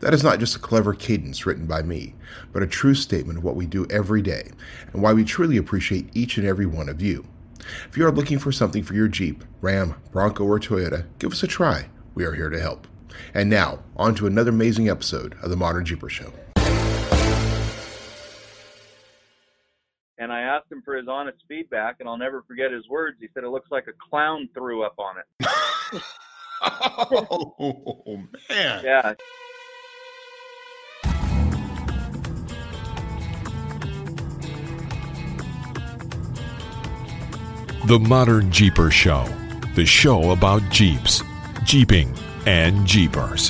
That is not just a clever cadence written by me, but a true statement of what we do every day and why we truly appreciate each and every one of you. If you are looking for something for your Jeep, Ram, Bronco, or Toyota, give us a try. We are here to help. And now, on to another amazing episode of the Modern Jeeper Show. And I asked him for his honest feedback, and I'll never forget his words. He said, It looks like a clown threw up on it. oh, man. Yeah. The Modern Jeeper Show, the show about Jeeps, Jeeping, and Jeepers.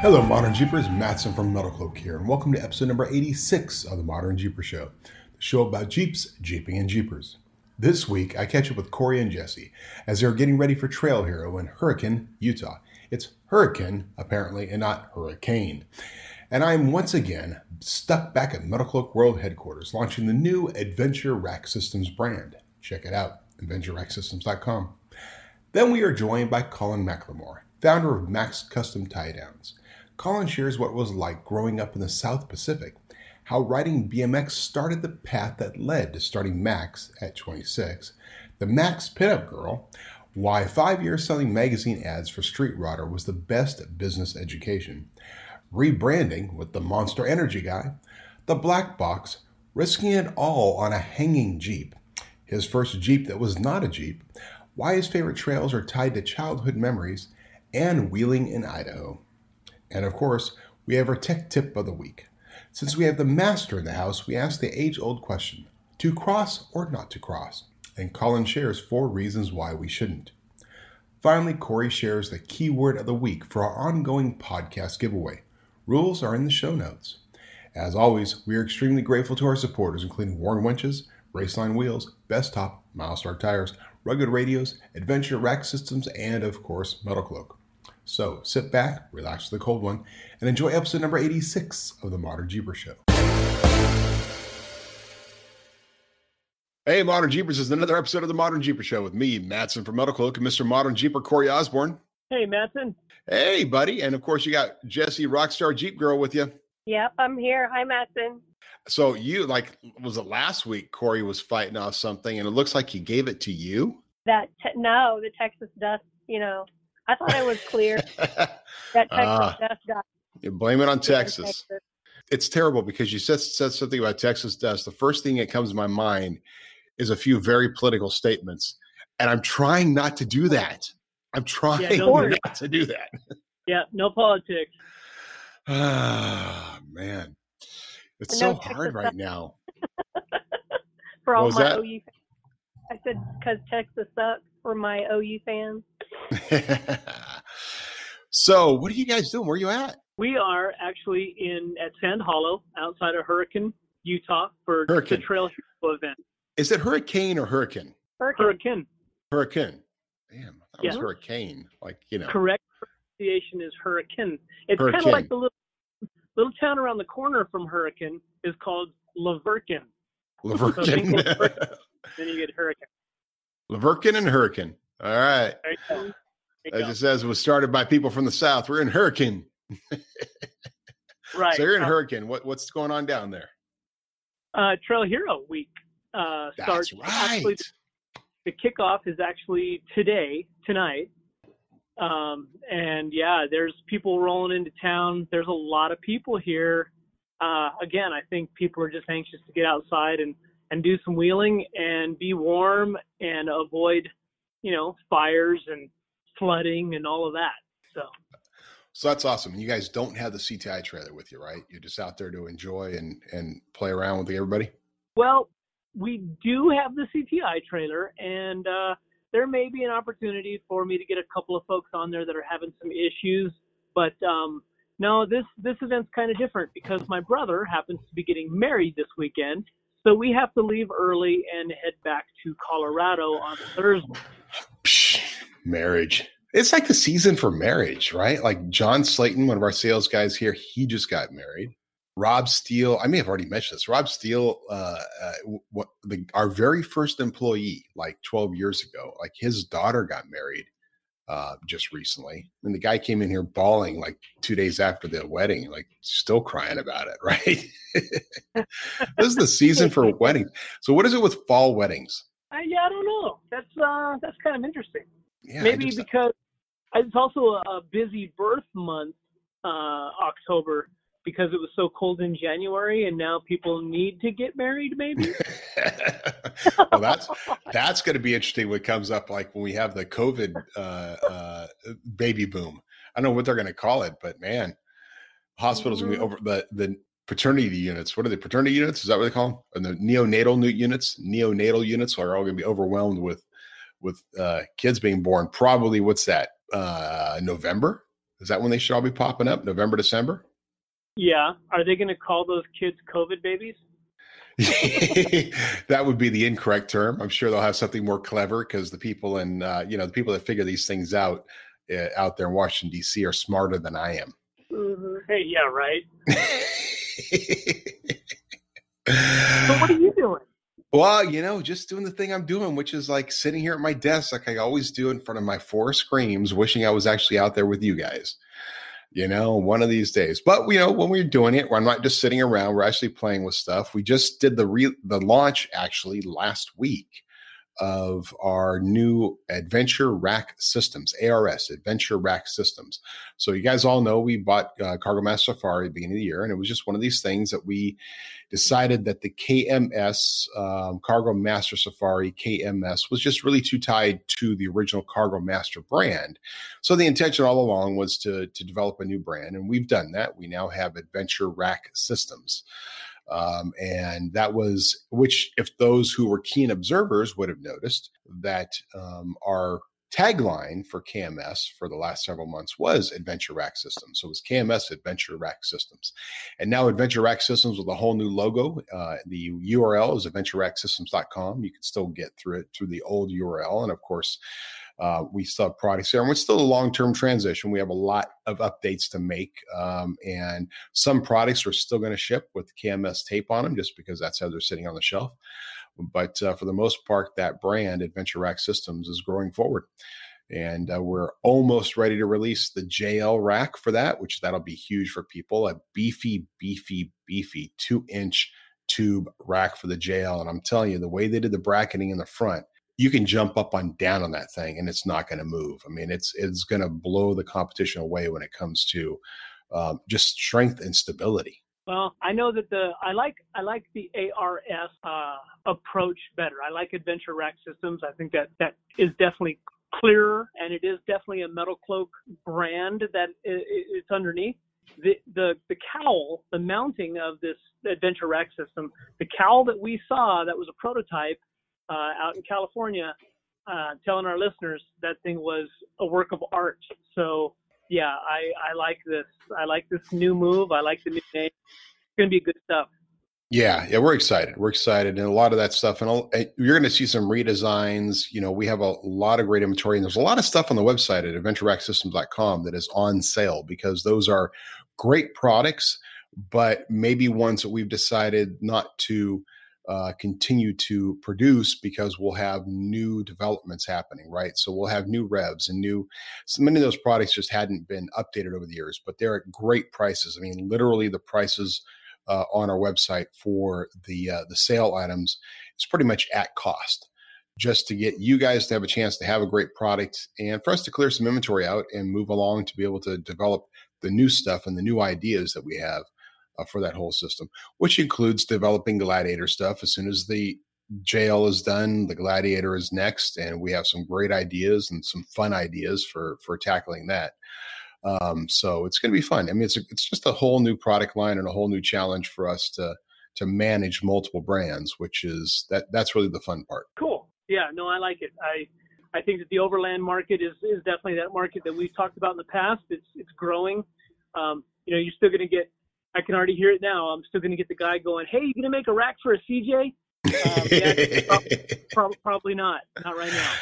Hello, Modern Jeepers. Matson from Metal Cloak here, and welcome to episode number 86 of the Modern Jeeper Show, the show about Jeeps, Jeeping, and Jeepers. This week, I catch up with Corey and Jessy as they're getting ready for Trail Hero in Hurricane, Utah. It's Hurricane, apparently, and not Hurricane. And I'm once again stuck back at Cloak World headquarters, launching the new Adventure Rack Systems brand. Check it out, AdventureRackSystems.com. Then we are joined by Colin McLemore, founder of Mac's Custom Tie Downs. Colin shares what it was like growing up in the South Pacific, how riding BMX started the path that led to starting Mac's at 26, the Mac's Pinup Girl, why five years selling magazine ads for Street Rodder was the best business education, rebranding with the Monster Energy guy, the black box, risking it all on a hanging Jeep, his first Jeep that was not a Jeep, why his favorite trails are tied to childhood memories, and wheeling in Idaho. And of course, we have our tech tip of the week. Since we have the master in the house, we ask the age old question to cross or not to cross? And Colin shares four reasons why we shouldn't. Finally, Corey shares the keyword of the week for our ongoing podcast giveaway. Rules are in the show notes. As always, we are extremely grateful to our supporters, including Warn Winches, Raceline Wheels, Bestop, Milestar Tires, Rugged Radios, Adventure Rack Systems, and of course, Metal Cloak. So sit back, relax with the cold one, and enjoy episode number 86 of the Modern Jeeper Show. Hey, Modern Jeepers is another episode of the Modern Jeeper Show with me, Matson from Metal Cloak, and Mr. Modern Jeeper, Corey Osborne. Hey, Matson. Hey, buddy. And of course, you got Jessy, Rockstar Jeep Girl, with you. Yep, I'm here. Hi, Matson. So you like was it last week? Corey was fighting off something, and it looks like he gave it to you. That te- no, the Texas dust. You know, I thought I was clear. that Texas Ah. dust got you blame it on Texas. Texas. It's terrible because you said said something about Texas dust. The first thing that comes to my mind is a few very political statements, and I'm trying not to do that. I'm trying Yeah, worry. to do that. Yeah, no politics. Ah, man, it's No so hard right now. for all my that? OU. Fans. I said because Texas sucks for my OU fans. so, what are you guys doing? Where are you at? We are actually in at Sand Hollow, outside of Hurricane, Utah, for Hurricane. the Trail Hero event. Is it hurricane or hurricane? Hurricane. Hurricane. Hurricane. Damn, that was hurricane. Like you know. Correct pronunciation is Hurricane. It's kind of like the little little town around the corner from Hurricane is called La Verkin. Laverkin. Then you get Hurricane. La Verkin and hurricane. All right. There you go. There As go. it says, it was started by people from the south. We're in hurricane. Right. So you're in Uh, hurricane. What what's going on down there? uh, Trail Hero Week uh, That's right. Actually, the kickoff is actually today, tonight. Um, and yeah, there's people rolling into town. There's a lot of people here. Uh, again, I think people are just anxious to get outside and, and do some wheeling and be warm and avoid, you know, fires and flooding and all of that. So So that's awesome. You guys don't have the CTI trailer with you, right? You're just out there to enjoy and and play around with everybody. Well, we do have the CTI trailer, and uh, there may be an opportunity for me to get a couple of folks on there that are having some issues, but um, no, this this event's kind of different because my brother happens to be getting married this weekend, so we have to leave early and head back to Colorado on Thursday. Psh, marriage. It's like the season for marriage, right? Like John Slayton, one of our sales guys here, he just got married. Rob Steele, I may have already mentioned this. Rob Steele, uh, uh, what, the, our very first employee, like 12 years ago, like his daughter got married uh, just recently. And the guy came in here bawling like two days after the wedding, like still crying about it, right? this is the season for weddings. So, what is it with fall weddings? Uh, yeah, I don't know. That's uh, that's kind of interesting. Yeah, Maybe just- because it's also a busy birth month, uh, October, because it was so cold in January, and now people need to get married. Maybe. well, that's that's going to be interesting. What comes up like when we have the COVID uh, uh, baby boom. I don't know what they're going to call it, but man, hospitals going to be over the the paternity units. What are the paternity units? Is that what they call them? And the neonatal new units, neonatal units are all going to be overwhelmed with with uh, kids being born. Probably what's that? Uh, November. Is that when they should all be popping up? November, December. Yeah. Are they going to call those kids COVID babies? that would be the incorrect term. I'm sure they'll have something more clever because the people in, uh, you know, the people that figure these things out uh, out there in Washington D.C. are smarter than I am. Hey, yeah, right. So what are you doing? Well, you know, just doing the thing I'm doing, which is like sitting here at my desk, like I always do in front of my four screens, wishing I was actually out there with you guys. You know, one of these days. But you know, when we're doing it, we're not just sitting around. We're actually playing with stuff. We just did the re- the launch actually last week of our new Adventure Rack Systems, ARS, Adventure Rack Systems. So you guys all know we bought uh, Cargo Master Safari at the beginning of the year, and it was just one of these things that we decided that the KMS um, Cargo Master Safari KMS was just really too tied to the original Cargo Master brand. So the intention all along was to to develop a new brand, and we've done that. We now have Adventure Rack Systems. Um, and that was which, if those who were keen observers would have noticed that um, our tagline for KMS for the last several months was Adventure Rack Systems. So it was KMS Adventure Rack Systems. And now Adventure Rack Systems with a whole new logo. Uh, the URL is adventureracksystems.com. You can still get through it through the old URL. And of course, uh, we still have products there, and it's still a long-term transition. We have a lot of updates to make, um, and some products are still going to ship with KMS tape on them, just because that's how they're sitting on the shelf. But uh, for the most part, that brand, Adventure Rack Systems, is growing forward, and uh, we're almost ready to release the JL rack for that, which that'll be huge for people. A beefy, beefy, beefy two-inch tube rack for the JL, and I'm telling you, the way they did the bracketing in the front you can jump up on down on that thing and it's not going to move. I mean, it's it's going to blow the competition away when it comes to um, just strength and stability. Well, I know that the I like I like the ARS uh, approach better. I like Adventure Rack Systems. I think that that is definitely clearer, and it is definitely a Metal Cloak brand that it's underneath. The the the cowl, the mounting of this Adventure Rack system, the cowl that we saw that was a prototype uh, out in California, uh, telling our listeners that thing was a work of art. So yeah, I, I like this. I like this new move. I like the new name. It's gonna be good stuff. Yeah, yeah, we're excited. We're excited, and a lot of that stuff, and I'll- and you're going to see some redesigns. You know, we have a lot of great inventory, and there's a lot of stuff on the website at AdventureRackSystems.com that is on sale because those are great products, but maybe ones that we've decided not to uh, continue to produce because we'll have new developments happening, right? So we'll have new revs and new. So many of those products just hadn't been updated over the years, but they're at great prices. I mean, literally the prices uh, on our website for the uh, the sale items is pretty much at cost just to get you guys to have a chance to have a great product and for us to clear some inventory out and move along to be able to develop the new stuff and the new ideas that we have uh, for that whole system which includes developing gladiator stuff as soon as the JL is done the gladiator is next and we have some great ideas and some fun ideas for for tackling that um, so it's going to be fun. I mean, it's a, it's just a whole new product line and a whole new challenge for us to to manage multiple brands, which is that that's really the fun part. Cool. Yeah. No, I like it. I I think that the overland market is is definitely that market that we've talked about in the past. It's it's growing. Um, you know, you're still going to get. I can already hear it now. I'm still going to get the guy going, "Hey, you going to make a rack for a CJ?" Um, yeah, probably, probably not. Not right now.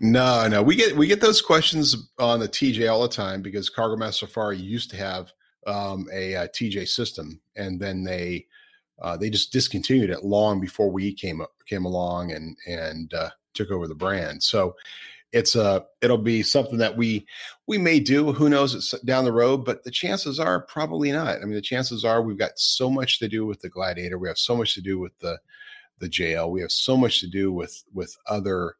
No, no. We get we get those questions on the TJ all the time because Cargo Master Safari used to have um, a, a, TJ system, and then they uh, they just discontinued it long before we came up, came along and and uh, took over the brand. So it's a it'll be something that we we may do. Who knows? It's down the road, but the chances are probably not. I mean, the chances are we've got so much to do with the Gladiator. We have so much to do with the the JL. We have so much to do with with other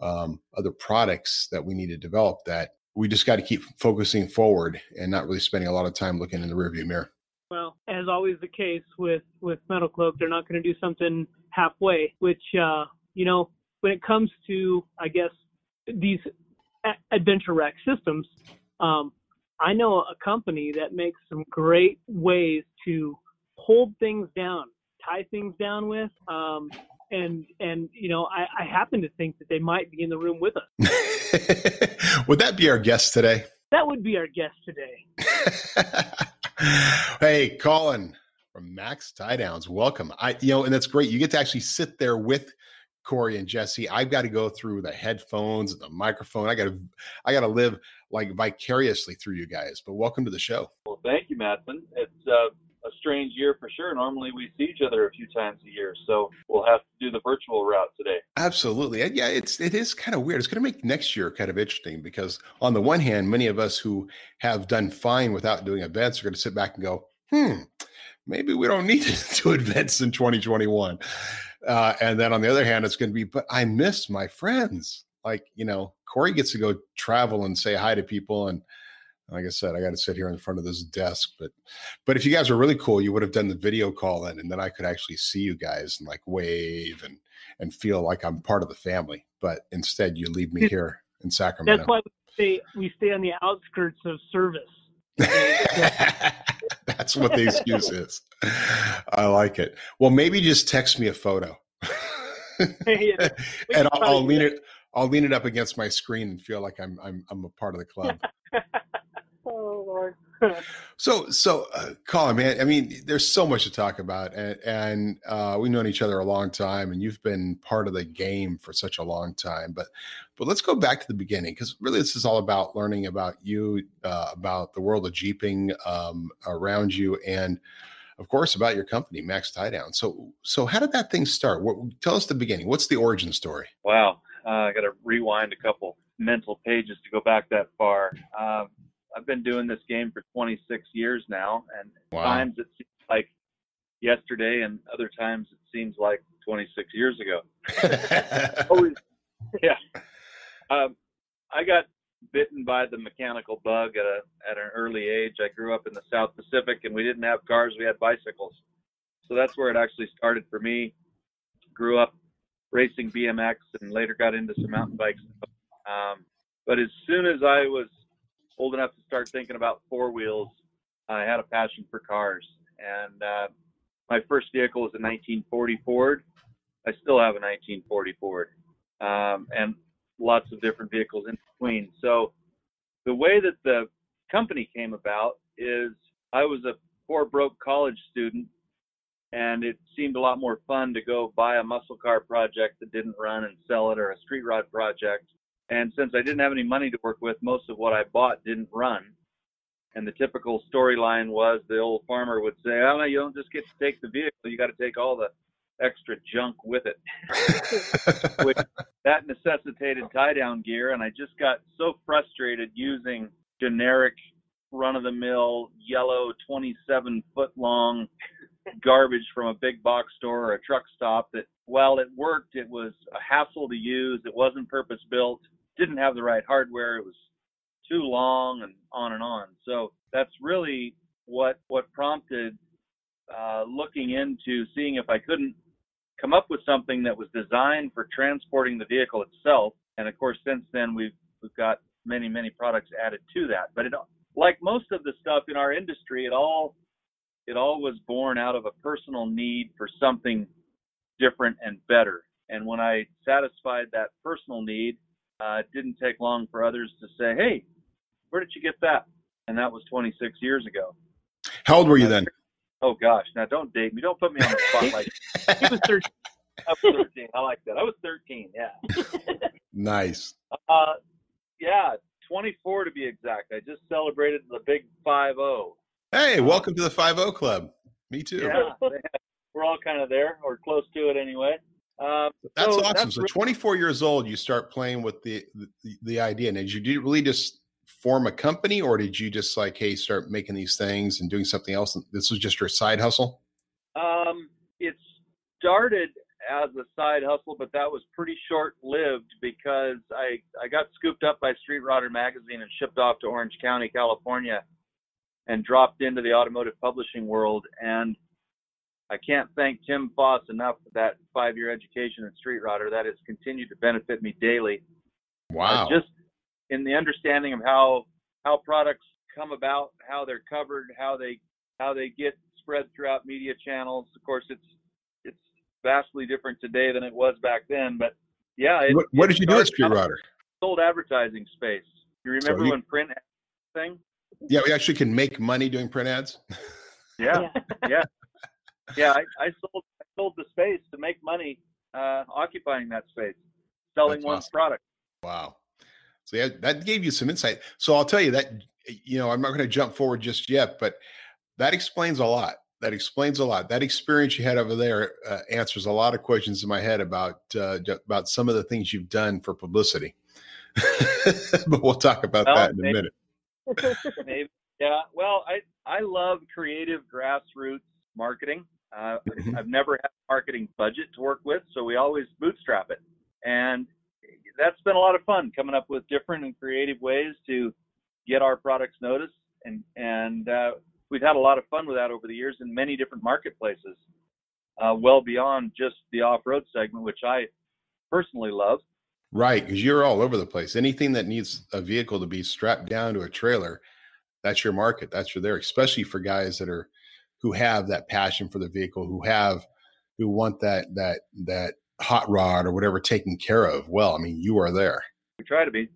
um, other products that we need to develop that we just got to keep focusing forward and not really spending a lot of time looking in the rearview mirror. Well, as always the case with with Metal Cloak, they're not going to do something halfway. Which uh, you know, when it comes to, I guess, these adventure rack systems, um, I know a company that makes some great ways to hold things down, tie things down with. Um, and and you know, I, I happen to think that they might be in the room with us. would that be our guest today? That would be our guest today. hey, Colin from Mac's Tie Downs, welcome. I you know, and that's great. You get to actually sit there with Corey and Jessy. I've got to go through the headphones and the microphone. I got to, I got to live like vicariously through you guys. But welcome to the show. Well, thank you, Matson. It's uh, a strange year for sure. Normally we see each other a few times a year, so we'll have to do the virtual route today. Absolutely, yeah. It's it is kind of weird. It's going to make next year kind of interesting because on the one hand, many of us who have done fine without doing events are going to sit back and go, hmm. Maybe we don't need to do events in 2021. Uh, and then on the other hand, it's going to be, but I miss my friends. Like, you know, Corey gets to go travel and say hi to people. And like I said, I got to sit here in front of this desk. But, but if you guys were really cool, you would have done the video call then, and then I could actually see you guys and like wave and, and feel like I'm part of the family. But instead, you leave me here in Sacramento. That's why we stay, we stay on the outskirts of service. That's what the excuse is. I like it. Well, maybe just text me a photo. and I'll, I'll lean it. I'll lean it up against my screen and feel like I'm I'm I'm a part of the club. oh Lord. So so uh, Colin, man, I mean, there's so much to talk about, and, and uh, we've known each other a long time, and you've been part of the game for such a long time. But but let's go back to the beginning because really this is all about learning about you, uh, about the world of jeeping um, around you, and of course about your company, Mac's Tie Down. So so how did that thing start? What, tell us the beginning. What's the origin story? Wow, uh, I got to rewind a couple mental pages to go back that far. Um, I've been doing this game for 26 years now, and wow. times it seems like yesterday, and other times it seems like 26 years ago. Always, yeah. Um, I got bitten by the mechanical bug at a at an early age. I grew up in the South Pacific, and we didn't have cars; we had bicycles. So that's where it actually started for me. Grew up racing BMX, and later got into some mountain bikes. Um, but as soon as I was old enough to start thinking about four wheels, I had a passion for cars. And uh, my first vehicle was a 1940 Ford. I still have a 1940 Ford, um, and lots of different vehicles in between. So the way that the company came about is I was a poor broke college student and it seemed a lot more fun to go buy a muscle car project that didn't run and sell it or a street rod project and since I didn't have any money to work with, most of what I bought didn't run. And the typical storyline was the old farmer would say, "Oh, no, you don't just get to take the vehicle; you got to take all the extra junk with it." Which that necessitated tie-down gear, and I just got so frustrated using generic, run-of-the-mill, yellow, 27-foot-long garbage from a big box store or a truck stop that while it worked, it was a hassle to use. It wasn't purpose built didn't have the right hardware. It was too long and on and on. So that's really what what prompted uh, looking into seeing if I couldn't come up with something that was designed for transporting the vehicle itself. And of course, since then we've we've got many many products added to that. But it like most of the stuff in our industry, it all it all was born out of a personal need for something different and better. And when I satisfied that personal need, uh, it didn't take long for others to say, "Hey, where did you get that?" And that was 26 years ago. How old were you then? Oh gosh, now don't date me. Don't put me on the spot like He was 13. I was 13. I like that. I was 13. Yeah. nice. Uh, yeah, 24 to be exact. I just celebrated the big five zero. Hey, welcome to the Five O Club. Me too. Yeah, we're all kind of there or close to it anyway. Um, that's so awesome. that's so really- 24 years old, you start playing with the the, the idea. And did you really just form a company, or did you just like, hey, start making these things and doing something else? and This was just your side hustle. Um, it started as a side hustle, but that was pretty short lived because I I got scooped up by Street Rodder magazine and shipped off to Orange County, California, and dropped into the automotive publishing world. And I can't thank Tim Foss enough for that five year education in Street Rodder. That has continued to benefit me daily. Wow. Uh, just in the understanding of how how products come about, how they're covered, how they how they get spread throughout media channels. Of course, it's it's vastly different today than it was back then. But yeah, it, what, what it did you do at started Street out Rodder? Sold advertising space. You remember you- when print thing? Yeah, we actually can make money doing print ads. Yeah, yeah, yeah. I, I sold I sold the space to make money uh, occupying that space, selling That's one's awesome. product. Wow. So yeah, that gave you some insight. So I'll tell you that you know I'm not going to jump forward just yet, but that explains a lot. That explains a lot. That experience you had over there uh, answers a lot of questions in my head about uh, about some of the things you've done for publicity. but we'll talk about Well, that in a minute. Maybe. Yeah. Well, I I love creative grassroots marketing. Uh. I've never had a marketing budget to work with, so we always bootstrap it, and that's been a lot of fun coming up with different and creative ways to get our products noticed, and and uh, we've had a lot of fun with that over the years in many different marketplaces, uh, well beyond just the off-road segment, which I personally love. Right, because you're all over the place. Anything that needs a vehicle to be strapped down to a trailer, that's your market. That's your there, especially for guys that are who have that passion for the vehicle, who have who want that that that hot rod or whatever taken care of. Well, I mean, you are there. We try to be.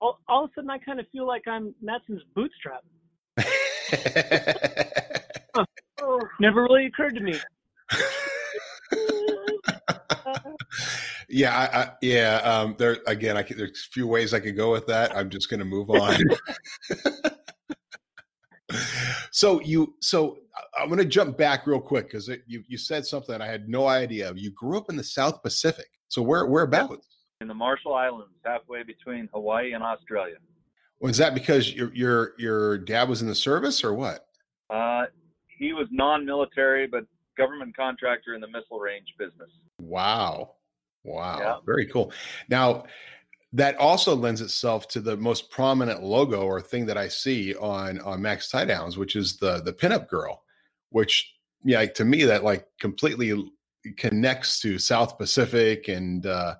All, all of a sudden, I kind of feel like I'm Matson's bootstrap. Never really occurred to me. yeah, I, I, yeah. Um, there again, I there's a few ways I could go with that. I'm just going to move on. so you, so I- I'm going to jump back real quick because you you said something I had no idea of. You grew up in the South Pacific. So where whereabouts? In the Marshall Islands, halfway between Hawaii and Australia. Was that because your your your dad was in the service or what? Uh, he was non-military, but government contractor in the missile range business. Wow. Wow. Yeah. Very cool. Now, that also lends itself to the most prominent logo or thing that I see on on Mac's Tie Downs, which is the the pinup girl, which yeah, to me that like completely connects to South Pacific and uh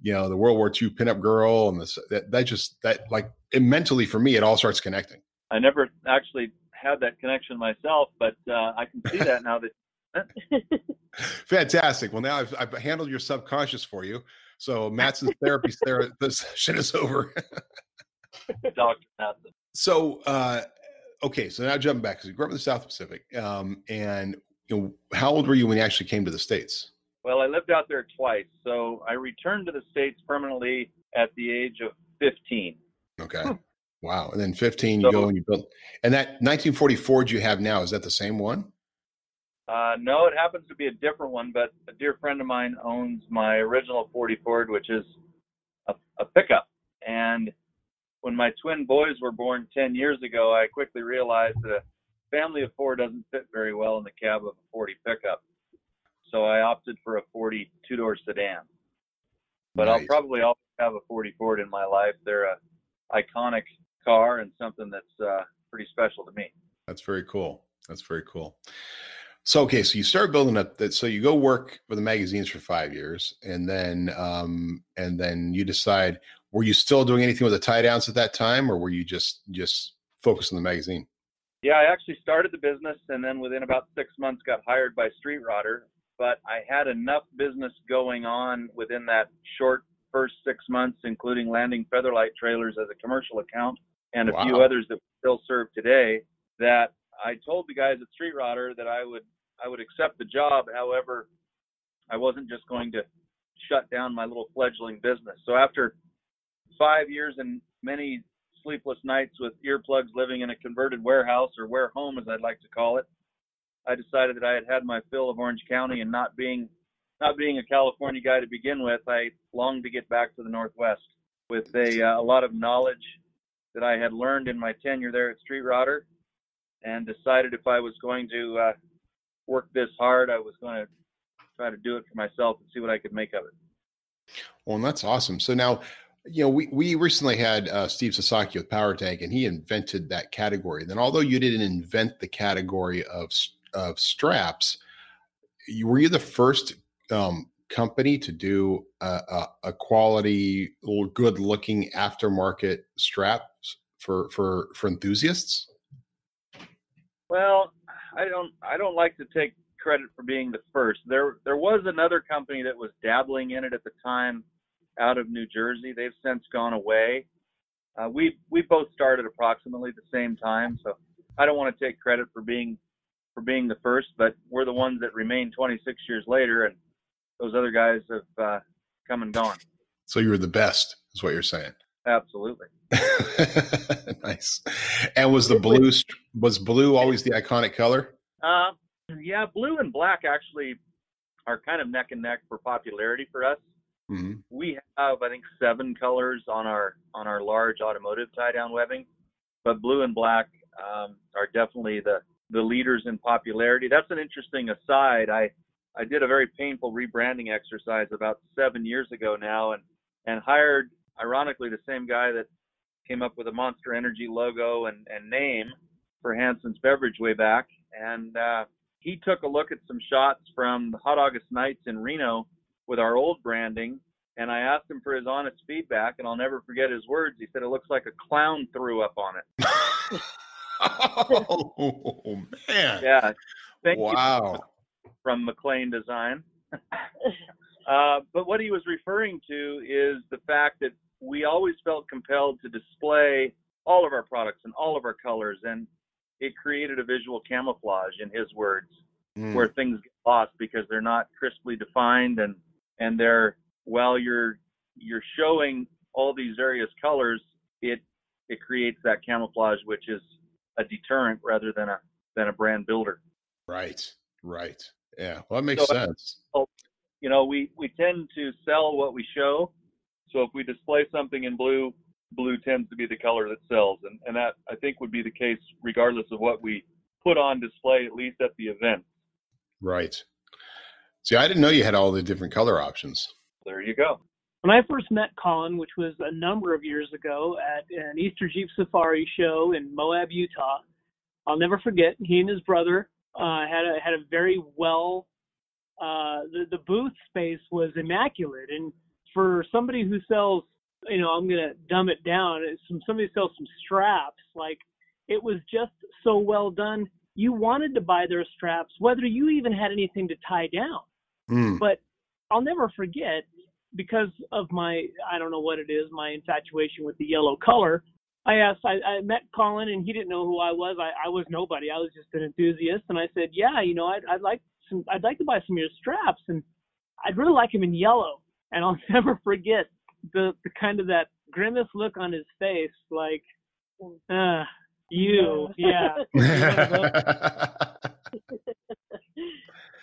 you know the World War II pinup girl and this that, that just that like it mentally for me it all starts connecting. I never actually had that connection myself, but uh, I can see that now that Fantastic. Well, now I've, I've handled your subconscious for you. So Matson's therapy session is over. Dr. Matson. So, uh, okay, so now jumping back because you grew up in the South Pacific, um, and you know, how old were you when you actually came to the states? Well, I lived out there twice, so I returned to the states permanently at the age of 15. Okay, wow. And then fifteen, you go and you build, and that 1944 Ford you have now is that the same one? Uh, no, it happens to be a different one, but a dear friend of mine owns my original 40 Ford, which is a, a pickup. And when my twin boys were born 10 years ago, I quickly realized that a family of four doesn't fit very well in the cab of a 40 pickup. So I opted for a 40 two door sedan. But I'll probably always have a 40 Ford in my life. They're a iconic car and something that's uh, pretty special to me. That's very cool. That's very cool. So okay, so you start building up that. So you go work for the magazines for five years, and then um, and then you decide. Were you still doing anything with the tie downs at that time, or were you just just focused on the magazine? Yeah, I actually started the business and then within about six months got hired by Street Rodder. But I had enough business going on within that short period of time first six months, including landing Featherlite trailers as a commercial account and a Wow. few others that still serve today. That I told the guys at Street Rodder that I would I would accept the job. However, I wasn't just going to shut down my little fledgling business. So after five years and many sleepless nights with earplugs living in a converted warehouse or where home as I'd like to call it, I decided that I had had my fill of Orange County and not being not being a California guy to begin with, I longed to get back to the Northwest with a, uh, a lot of knowledge that I had learned in my tenure there at Street Rodder, and decided if I was going to uh, work this hard, I was going to try to do it for myself and see what I could make of it. Well, and that's awesome. So now, you know, we, we recently had uh, Steve Sasaki with Power Tank, and he invented that category. Then, although you didn't invent the category of of straps, you, were you the first um, company to do a, a, a quality, good looking aftermarket straps for for for enthusiasts? Well, I don't I don't like to take credit for being the first. There there was another company that was dabbling in it at the time out of New Jersey. They've since gone away. Uh, we we both started approximately the same time, so I don't want to take credit for being for being the first, but we're the ones that remain 26 years later, and those other guys have uh, come and gone. So you were the best, is what you're saying. Absolutely. nice. And was the blue was blue always the iconic color? Uh, yeah, blue and black actually are kind of neck and neck for popularity for us. Mm-hmm. We have, I think, seven colors on our on our large automotive tie down webbing, but blue and black um, are definitely the the leaders in popularity. That's an interesting aside. I I did a very painful rebranding exercise about seven years ago now, and and hired, ironically, the same guy that came up with a Monster Energy logo and, and name for Hansen's Beverage way back, and uh, he took a look at some shots from the Hot August Nights in Reno with our old branding, and I asked him for his honest feedback, and I'll never forget his words. He said it looks like a clown threw up on it. oh man! Yeah, thank you wow. from McLean Design. uh, but what he was referring to is the fact that we always felt compelled to display all of our products and all of our colors, and it created a visual camouflage, in his words, Mm. where things get lost because they're not crisply defined and and they're while you're you're showing all these various colors, it it creates that camouflage, which is a deterrent rather than a than a brand builder. Right. Right. Yeah. Well, that makes So- sense. you know, we we tend to sell what we show. So if we display something in blue, blue tends to be the color that sells, and and that I think would be the case regardless of what we put on display, at least at the event. Right. See, I didn't know you had all the different color options. There you go. When I first met Colin, which was a number of years ago at an Easter Jeep Safari show in Moab, Utah, I'll never forget. He and his brother uh, had a had a very well. Uh, the the booth space was immaculate, and for somebody who sells, you know, I'm gonna dumb it down. Some somebody who sells some straps, like it was just so well done. You wanted to buy their straps, whether you even had anything to tie down Mm. but I'll never forget because of my I don't know what it is my infatuation with the yellow color. I asked I, I met Colin and he didn't know who I was. I, I was nobody. I was just an enthusiast and I said, yeah, you know, I'd, I'd like some I'd like to buy some of your straps and I'd really like them in yellow. And I'll never forget the, the kind of that grimace look on his face, like, uh, you, yeah.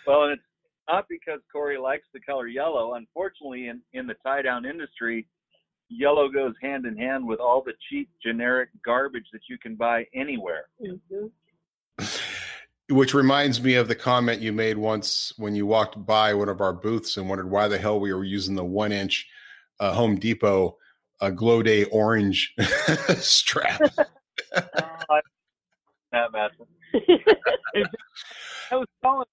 Well, and it's not because Corey likes the color yellow. Unfortunately, in in the tie down industry, yellow goes hand in hand with all the cheap generic garbage that you can buy anywhere. Which reminds me of the comment you made once when you walked by one of our booths and wondered why the hell we were using the one inch uh, Home Depot uh, Glow Day orange strap. Uh, Matt Matson. That was Colin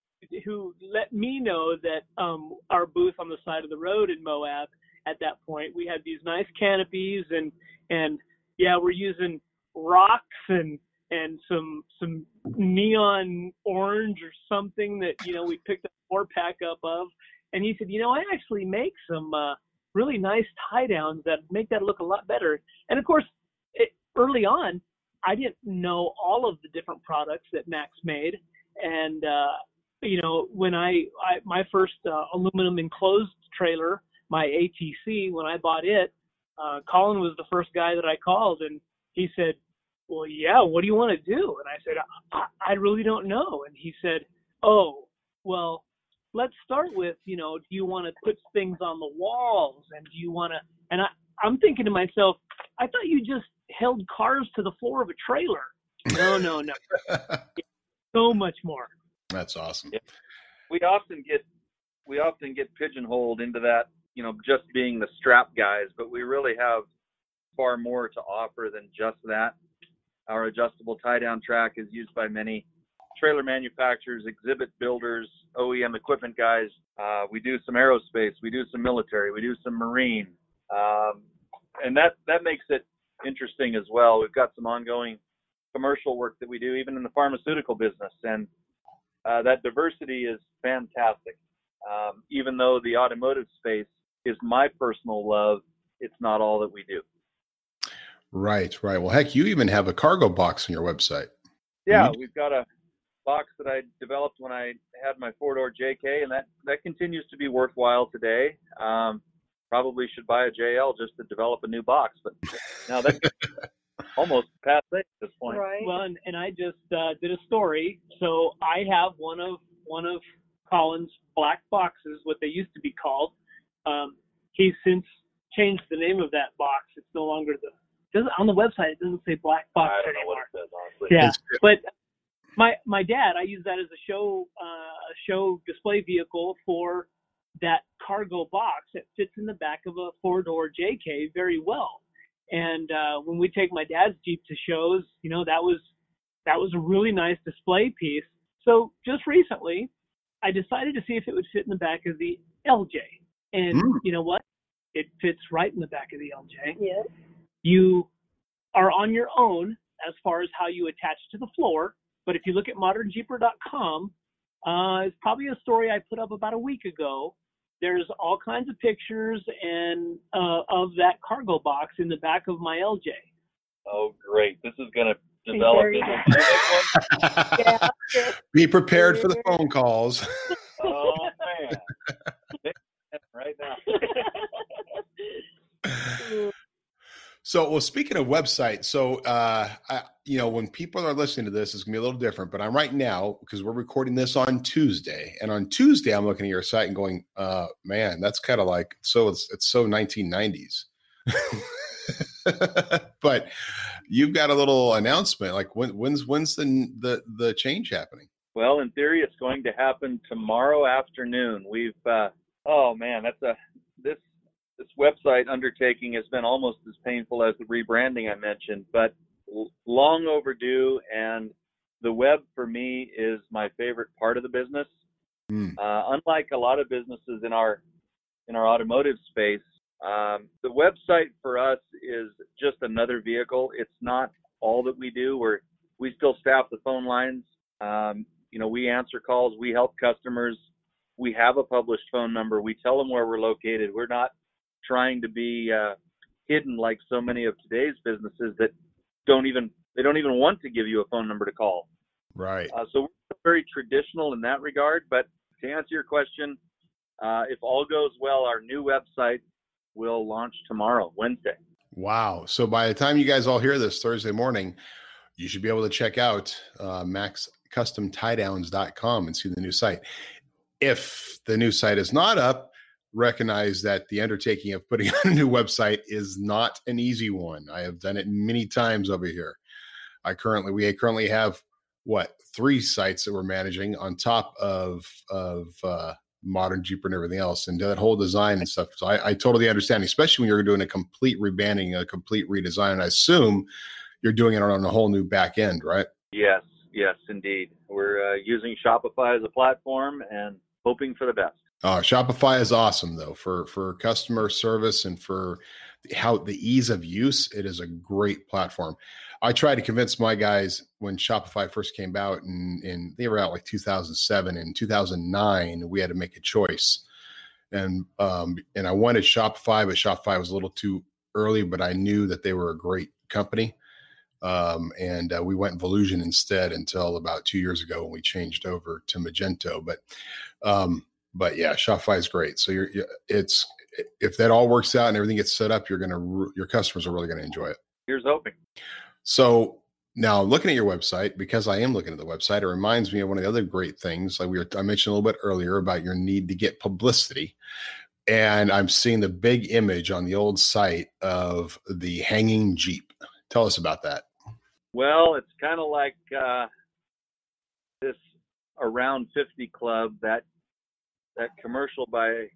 who let me know that um, our booth on the side of the road in Moab at that point we had these nice canopies and and yeah we're using rocks and and some some neon orange or something that you know we picked a four pack up of and he said you know I actually make some uh, really nice tie downs that make that look a lot better. And of course, it, early on, I didn't know all of the different products that Mac's made. And, uh, you know, when I, I my first uh, aluminum enclosed trailer, my ATC, when I bought it, uh, Colin was the first guy that I called, and he said, "Well, yeah, what do you want to do?" And I said, I, "I really don't know." And he said, "Oh, well, let's start with, you know, do you want to put things on the walls, and do you want to?" And I, I'm thinking to myself, I thought you just held cars to the floor of a trailer. No, no, no. so much more. That's awesome. Yeah. We often get we often get pigeonholed into that you know, just being the strap guys, but we really have far more to offer than just that. Our adjustable tie down track is used by many trailer manufacturers, exhibit builders, OEM equipment guys. Uh, we do some aerospace, we do some military, we do some marine, um, and that that makes it interesting as well. We've got some ongoing commercial work that we do, even in the pharmaceutical business, and uh, that diversity is fantastic. Um, even though the automotive space is my personal love. It's not all that we do. Right, right. Well, heck, you even have a cargo box on your website. Yeah, we've got a box that I developed when I had my four door JK, and that that continues to be worthwhile today. Um, probably should buy a JL just to develop a new box, but now that's almost past at this point. Right. Well, and, and I just uh, did a story, so I have one of one of Colin's black boxes, what they used to be called, um, he's since changed the name of that box. It's no longer the doesn't on the website. It doesn't say black box I don't anymore. Know what it says, Yeah, but my my dad, I use that as a show uh, show display vehicle for that cargo box. It fits in the back of a four door JK very well. And uh, when we take my dad's Jeep to shows, you know that was that was a really nice display piece. So just recently, I decided to see if it would fit in the back of the LJ. And mm. you know what? It fits right in the back of the LJ. Yeah. You are on your own as far as how you attach to the floor. But if you look at modernjeeper.com, uh, it's probably a story I put up about a week ago. There's all kinds of pictures and uh, of that cargo box in the back of my LJ. Oh, great! This is going to develop yeah. Be prepared for the phone calls. oh man! right now. so, well, speaking of websites, so uh, I, you know, when people are listening to this, it's gonna be a little different. But I'm right now because we're recording this on Tuesday, and on Tuesday, I'm looking at your site and going, uh, "Man, that's kind of like so it's it's so 1990s." but you've got a little announcement. Like when, when's when's the the the change happening? Well, in theory, it's going to happen tomorrow afternoon. We've uh, Oh man, that's a this this website undertaking has been almost as painful as the rebranding I mentioned, but long overdue. And the web for me is my favorite part of the business. Mm. Uh, unlike a lot of businesses in our in our automotive space, um, the website for us is just another vehicle. It's not all that we do. We're we still staff the phone lines. Um, you know, we answer calls. We help customers we have a published phone number. We tell them where we're located. We're not trying to be uh, hidden like so many of today's businesses that don't even they don't even want to give you a phone number to call. Right. Uh, so we're very traditional in that regard. But to answer your question, uh, if all goes well, our new website will launch tomorrow, Wednesday. Wow. So by the time you guys all hear this Thursday morning, you should be able to check out uh, macscustomtiedowns.com and see the new site if the new site is not up, recognize that the undertaking of putting on a new website is not an easy one. I have done it many times over here. I currently we currently have what three sites that we're managing on top of of uh, modern Jeep and everything else, and that whole design and stuff. So I, I totally understand, especially when you're doing a complete rebranding, a complete redesign. And I assume you're doing it on a whole new back end, right? Yes, yes, indeed. We're uh, using Shopify as a platform, and hoping for the best. Uh, Shopify is awesome though for for customer service and for how the ease of use. It is a great platform. I tried to convince my guys when Shopify first came out, and, and they were out like 2007 and 2009. We had to make a choice, and um, and I wanted Shopify, but Shopify was a little too early. But I knew that they were a great company, um, and uh, we went Volusion instead until about two years ago when we changed over to Magento. But um, but yeah, Shopify is great. So you're, it's if that all works out and everything gets set up, you're gonna your customers are really gonna enjoy it. Here's hoping. So now looking at your website, because I am looking at the website, it reminds me of one of the other great things. Like we were, I mentioned a little bit earlier about your need to get publicity. And I'm seeing the big image on the old site of the hanging Jeep. Tell us about that. Well, it's kind of like uh, this around 50 club that that commercial by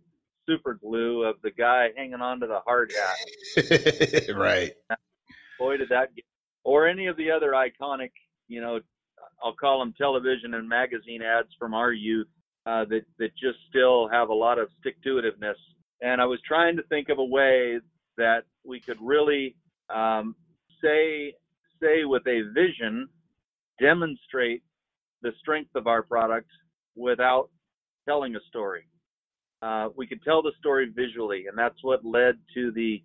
Super Glue of the guy hanging onto the hard hat. right. Boy, did that get or any of the other iconic, you know, I'll call them television and magazine ads from our youth uh, that that just still have a lot of stick to itiveness. And I was trying to think of a way that we could really um, say say with a vision demonstrate the strength of our product without telling a story. Uh, we could tell the story visually, and that's what led to the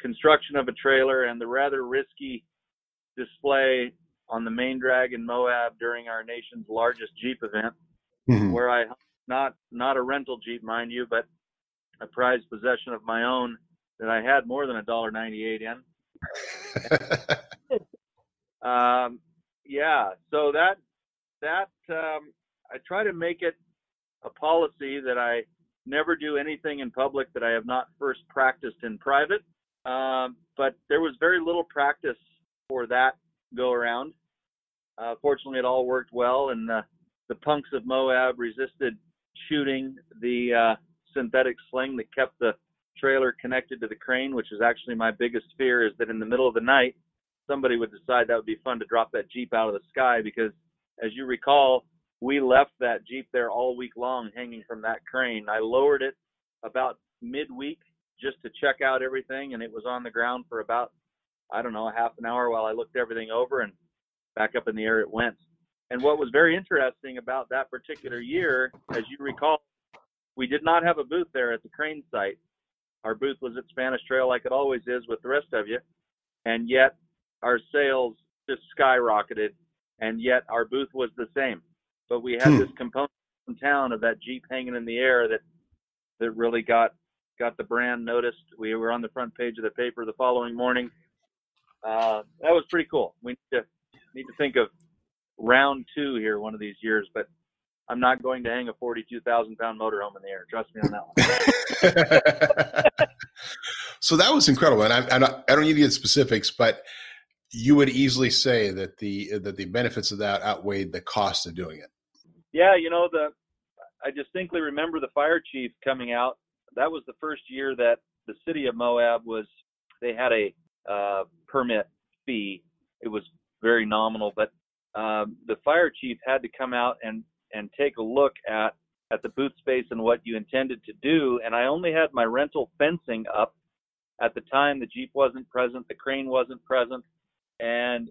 construction of a trailer and the rather risky display on the main drag in Moab during our nation's largest Jeep event, mm-hmm. where I not not a rental Jeep, mind you, but a prized possession of my own that I had more than a dollar ninety eight in. um, yeah, so that that um, I try to make it a policy that I never do anything in public that I have not first practiced in private. Um, but there was very little practice for that go around. Uh, fortunately, it all worked well, and the, the punks of Moab resisted shooting the uh, synthetic sling that kept the trailer connected to the crane, which is actually my biggest fear is that in the middle of the night, somebody would decide that would be fun to drop that Jeep out of the sky because, as you recall, we left that Jeep there all week long hanging from that crane. I lowered it about midweek just to check out everything, and it was on the ground for about I don't know, a half an hour while I looked everything over and back up in the air it went. And what was very interesting about that particular year, as you recall, we did not have a booth there at the crane site. Our booth was at Spanish Trail like it always is with the rest of you. And yet our sales just skyrocketed. And yet our booth was the same. But we had hmm. this component in town of that Jeep hanging in the air that that really got got the brand noticed. We were on the front page of the paper the following morning uh, that was pretty cool. We need to need to think of round two here one of these years, but I'm not going to hang a 42,000 pound motorhome in the air. Trust me on that one. so that was incredible, and I, I don't need to get specifics, but you would easily say that the that the benefits of that outweighed the cost of doing it. Yeah, you know the I distinctly remember the fire chief coming out. That was the first year that the city of Moab was they had a uh, permit fee. It was very nominal, but um, the fire chief had to come out and and take a look at at the booth space and what you intended to do. And I only had my rental fencing up at the time. The Jeep wasn't present, the crane wasn't present, and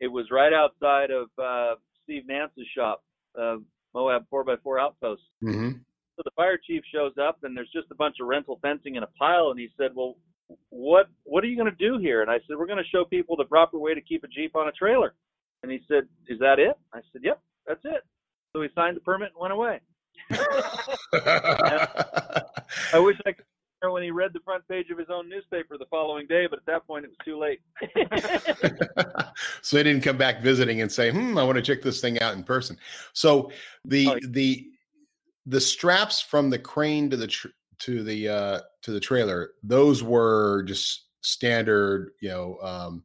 it was right outside of uh, Steve Nance's shop, uh, Moab 4x4 Outpost. Mm-hmm. So the fire chief shows up, and there's just a bunch of rental fencing in a pile, and he said, "Well, what what are you going to do here? And I said, we're going to show people the proper way to keep a Jeep on a trailer. And he said, is that it? I said, yep, that's it. So he signed the permit and went away. I wish I could when he read the front page of his own newspaper the following day, but at that point it was too late. so he didn't come back visiting and say, "Hmm, I want to check this thing out in person." So the oh, the the straps from the crane to the tr- to the uh to the trailer, those were just standard, you know, um,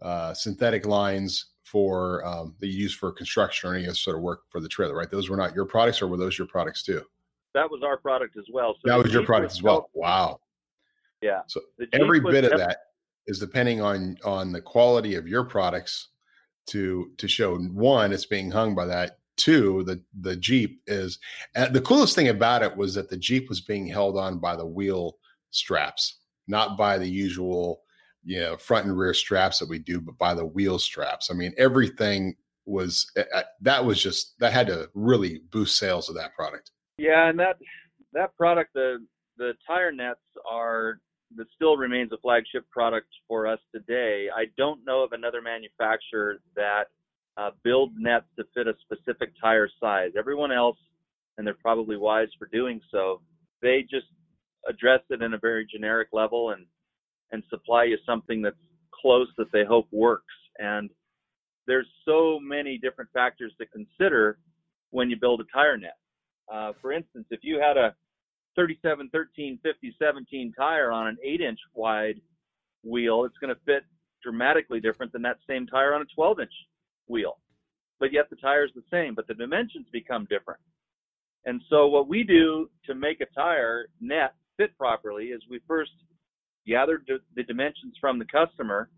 uh, synthetic lines for um, that you use for construction or any sort of work for the trailer, right? Those were not your products, or were those your products too? That was our product as well. So that was your product as well. Wow. Yeah. So every bit of that is depending on on the quality of your products to to show one, it's being hung by that, two, the the Jeep is and the coolest thing about it was that the Jeep was being held on by the wheel straps, not by the usual, you know, front and rear straps that we do, but by the wheel straps. I mean, everything was eh, eh, that was just that had to really boost sales of that product. Yeah, and that that product, the the tire nets are that still remains a flagship product for us today. I don't know of another manufacturer that uh, builds nets to fit a specific tire size. Everyone else, and they're probably wise for doing so, they just address it in a very generic level and and supply you something that's close that they hope works. And there's so many different factors to consider when you build a tire net. Uh, for instance, if you had a 37, 13, 50, 17 tire on an 8 inch wide wheel, it's going to fit dramatically different than that same tire on a 12 inch wheel. But yet the tire is the same, but the dimensions become different. And so what we do to make a tire net fit properly is we first gather the dimensions from the customer,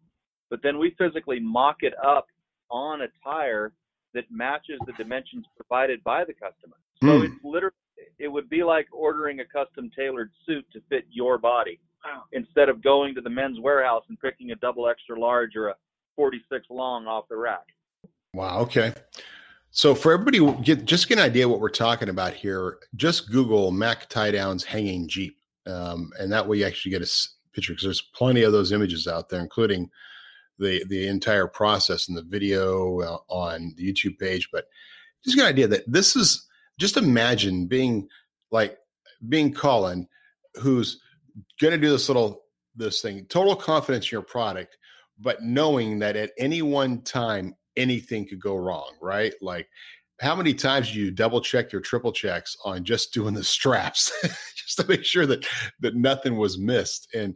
but then we physically mock it up on a tire that matches the dimensions provided by the customer. So mm. it's literally it would be like ordering a custom tailored suit to fit your body wow. instead of going to the Men's Wearhouse and picking a double extra large or a 46 long off the rack. Wow. Okay. So for everybody, get just get an idea what we're talking about here. Just Google Mac tie downs hanging Jeep, um, and that way you actually get a picture because there's plenty of those images out there, including the the entire process and the video uh, on the YouTube page. But just get an idea that this is just imagine being like being Colin, who's going to do this little this thing, total confidence in your product, but knowing that at any one time anything could go wrong, right? Like how many times do you double check your triple checks on just doing the straps just to make sure that that nothing was missed and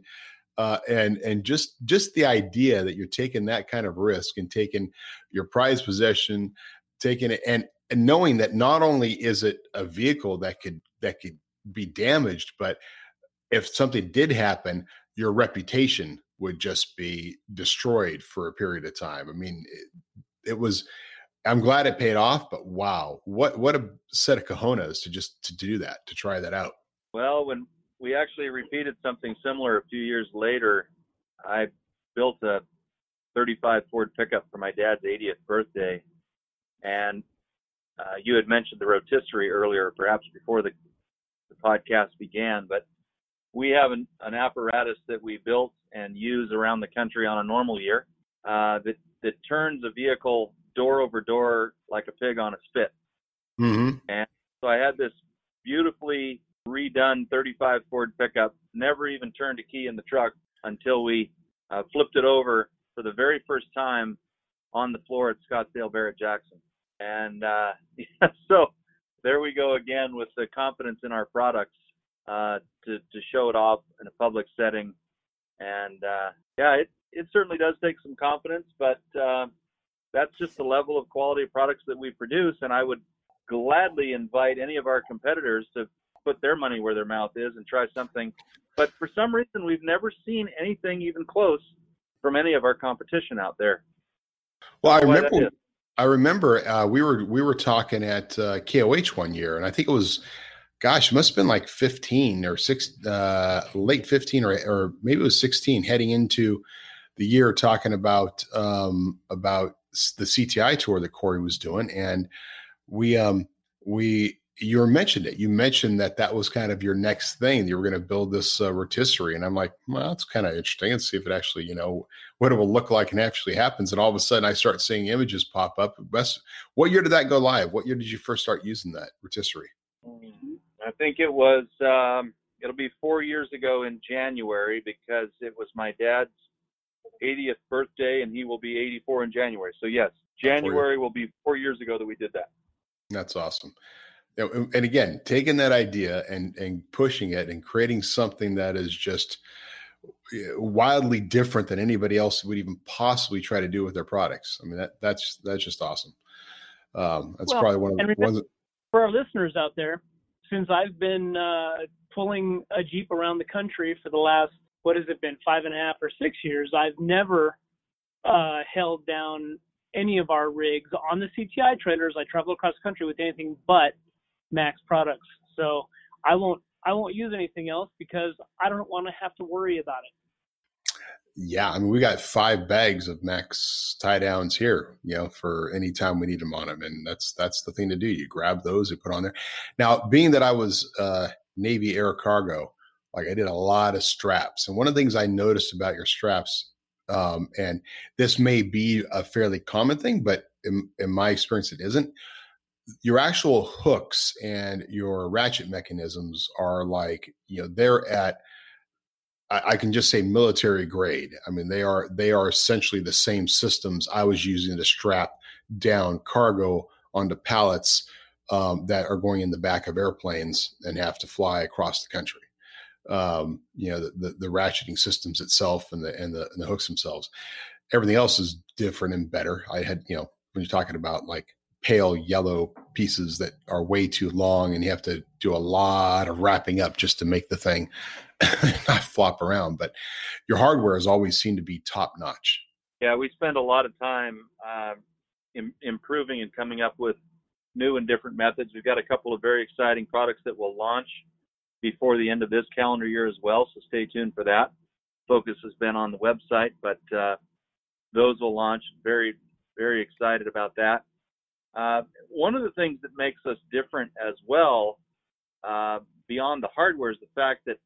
uh, and and just just the idea that you're taking that kind of risk and taking your prized possession taking it and and knowing that not only is it a vehicle that could that could be damaged, but if something did happen, your reputation would just be destroyed for a period of time. I mean, it, it was. I'm glad it paid off, but wow, what what a set of cojones to just to do that, to try that out. Well, when we actually repeated something similar a few years later, I built a 35 Ford pickup for my dad's 80th birthday, and uh, you had mentioned the rotisserie earlier, perhaps before the, the podcast began, but we have an, an, apparatus that we built and use around the country on a normal year uh, that, that turns a vehicle door over door like a pig on a spit. Mm-hmm. And so I had this beautifully redone 35 Ford pickup, never even turned a key in the truck until we uh, flipped it over for the very first time on the floor at Scottsdale Barrett Jackson. And uh, yeah, so there we go again with the confidence in our products uh, to to show it off in a public setting. And uh, yeah, it it certainly does take some confidence, but uh, that's just the level of quality of products that we produce. And I would gladly invite any of our competitors to put their money where their mouth is and try something. But for some reason, we've never seen anything even close from any of our competition out there. Well, I remember I remember uh, we were we were talking at uh, KOH one year, and I think it was, gosh, it must have been like fifteen or six, uh, late fifteen or or maybe it was sixteen, heading into the year, talking about um, about the CTI tour that Corey was doing, and we um, we you mentioned it. You mentioned that that was kind of your next thing. You were going to build this uh, rotisserie, and I'm like, well, that's kind of interesting. And see if it actually, you know, what it will look like and actually happens. And all of a sudden, I start seeing images pop up. Best, what year did that go live? What year did you first start using that rotisserie? I think it was. Um, it'll be four years ago in January because it was my dad's 80th birthday, and he will be 84 in January. So yes, January will be four years ago that we did that. That's awesome and again taking that idea and and pushing it and creating something that is just wildly different than anybody else would even possibly try to do with their products. I mean that that's that's just awesome. Um, that's well, probably one of the ones that, for our listeners out there since i've been uh, pulling a jeep around the country for the last what has it been five and a half or six years i've never uh, held down any of our rigs on the cti trailers. I travel across the country with anything but Mac's products. So I won't I won't use anything else because I don't want to have to worry about it. Yeah, I mean we got five bags of Mac's tie downs here, you know, for any time we need them on them, and that's that's the thing to do. You grab those, you put on there. Now, being that I was uh, Navy Air Cargo, like I did a lot of straps. And one of the things I noticed about your straps, um, and this may be a fairly common thing, but in, in my experience, it isn't. Your actual hooks and your ratchet mechanisms are like, you know, they're at I, can just say military grade. I mean, they are they are essentially the same systems I was using to strap down cargo onto pallets um, that are going in the back of airplanes and have to fly across the country. Um, you know, the, the, the, ratcheting systems itself and the, and the, and the hooks themselves. Everything else is different and better. I had, you know, when you're talking about like pale yellow pieces that are way too long and you have to do a lot of wrapping up just to make the thing not flop around. But your hardware has always seemed to be top notch. Yeah, we spend a lot of time uh, Im- improving and coming up with new and different methods. We've got a couple of very exciting products that will launch before the end of this calendar year as well. So stay tuned for that. Focus has been on the website, but uh, those will launch. Very, very excited about that. Uh, one of the things that makes us different as well, uh, beyond the hardware, is the fact that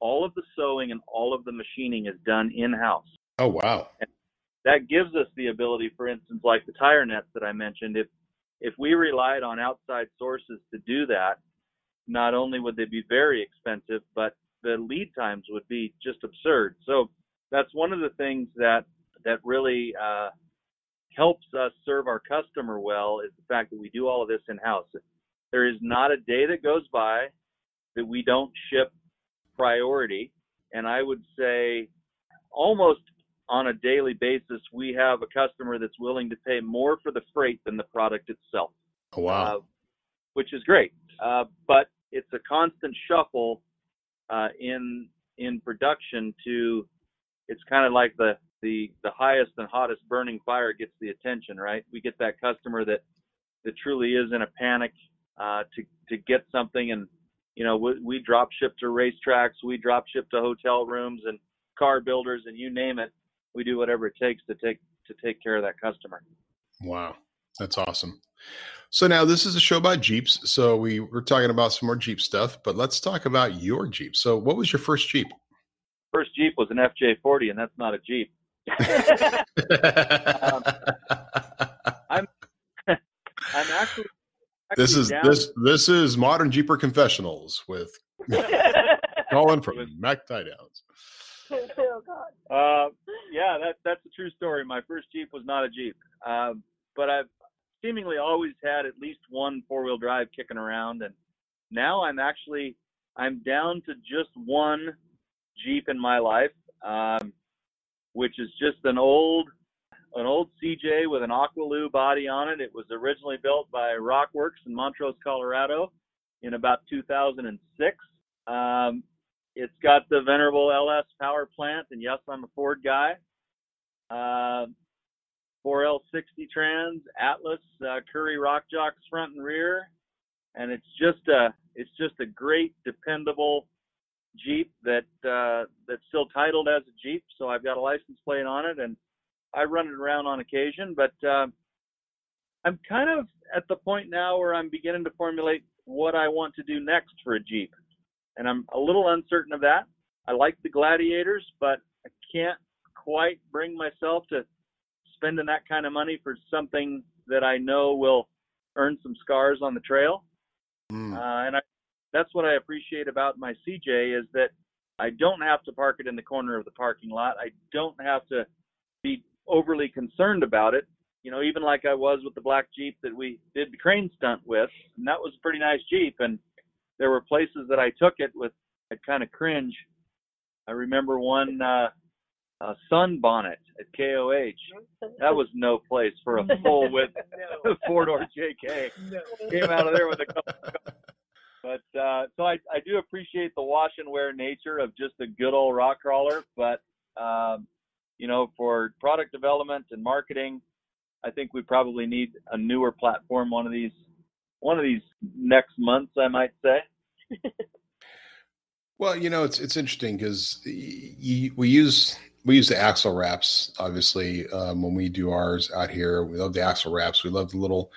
all of the sewing and all of the machining is done in house. Oh, wow. And that gives us the ability, for instance, like the tire nets that I mentioned, if if we relied on outside sources to do that, not only would they be very expensive, but the lead times would be just absurd. So that's one of the things that that really uh, helps us serve our customer well is the fact that we do all of this in house. There is not a day that goes by that we don't ship priority, and I would say almost on a daily basis, we have a customer that's willing to pay more for the freight than the product itself. Oh, wow. Uh, which is great. Uh, but it's a constant shuffle uh, in in production to it's kind of like the the the highest and hottest burning fire gets the attention right we get that customer that that truly is in a panic uh, to to get something and you know we, we drop ship to racetracks we drop ship to hotel rooms and car builders and you name it we do whatever it takes to take to take care of that customer. Wow, that's awesome. So now this is a show about Jeeps. So we were talking about some more Jeep stuff, but let's talk about your Jeep. So what was your first Jeep? First Jeep was an FJ40, and that's not a Jeep. Um, I'm I'm actually, actually this is down. this this is modern Jeeper confessionals with Colin from Mac Tie Downs. oh God. Uh, yeah, that that's a true story. My first Jeep was not a Jeep, uh, but I've seemingly always had at least one four wheel drive kicking around, and now I'm actually I'm down to just one Jeep in my life, um, which is just an old an old CJ with an Aqualu body on it. It was originally built by Rockworks in Montrose, Colorado, in about 2006. Um, it's got the venerable LS power plant, and yes, I'm a Ford guy. Uh, 4L60 trans, Atlas, uh, Currie Rock Jocks front and rear, and it's just a it's just a great, dependable Jeep that uh, that's still titled as a Jeep. So I've got a license plate on it, and I run it around on occasion. But uh, I'm kind of at the point now where I'm beginning to formulate what I want to do next for a Jeep and I'm a little uncertain of that. I like the Gladiators, but I can't quite bring myself to spending that kind of money for something that I know will earn some scars on the trail. Mm. Uh, and I, that's what I appreciate about my CJ is that I don't have to park it in the corner of the parking lot. I don't have to be overly concerned about it. You know, even like I was with the black Jeep that we did the crane stunt with, and that was a pretty nice Jeep. And there were places that I took it with I kind of cringe. I remember one uh, uh, sun bonnet at KOH. That was no place for a full width four door JK. No. Came out of there with a couple. But uh, so I, I do appreciate the wash and wear nature of just a good old rock crawler. But um, you know, for product development and marketing, I think we probably need a newer platform. One of these, one of these next months, I might say. well, you know, it's it's interesting because we use we use the axle wraps obviously um, when we do ours out here. We love the axle wraps. We love the little,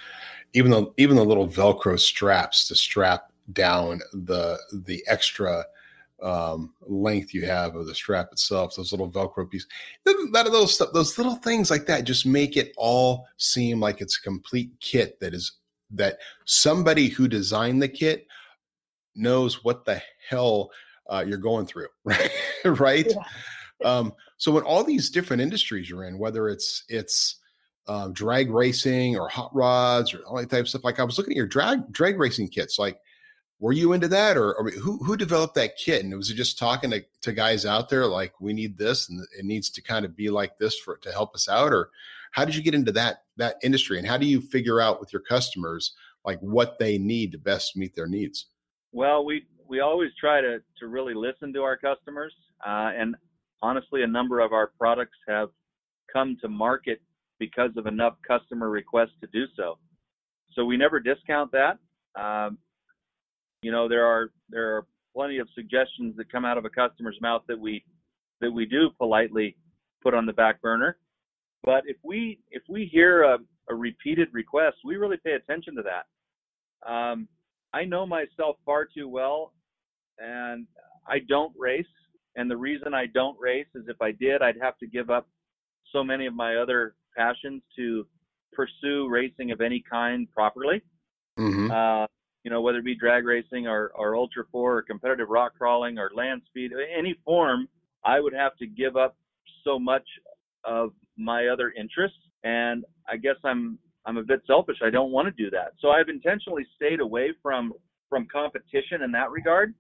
even the even the little Velcro straps to strap down the the extra um, length you have of the strap itself, those little Velcro pieces, that those stuff, those little things like that, just make it all seem like it's a complete kit that is that somebody who designed the kit knows what the hell uh, you're going through, right? right. Yeah. Um, so when all these different industries you're in, whether it's it's um, drag racing or hot rods or all that type of stuff, like I was looking at your drag drag racing kits, like were you into that? Or, or, who, who developed that kit? And was it just talking to, to guys out there like we need this and it needs to kind of be like this for to help us out? Or how did you get into that that industry? And how do you figure out with your customers like what they need to best meet their needs? Well we we always try to to really listen to our customers uh, and honestly a number of our products have come to market because of enough customer requests to do so. So we never discount that um, you know there are there are plenty of suggestions that come out of a customer's mouth that we that we do politely put on the back burner. But if we if we hear a, a repeated request we really pay attention to that. Um, i know myself far too well and i don't race. And the reason i don't race is if i did i'd have to give up so many of my other passions to pursue racing of any kind properly. Mm-hmm. uh, you know, whether it be drag racing or, or ultra four or competitive rock crawling or land speed, any form, I would have to give up so much of my other interests. And I guess I'm I'm a bit selfish. I don't want to do that. So I've intentionally stayed away from from competition in that regard.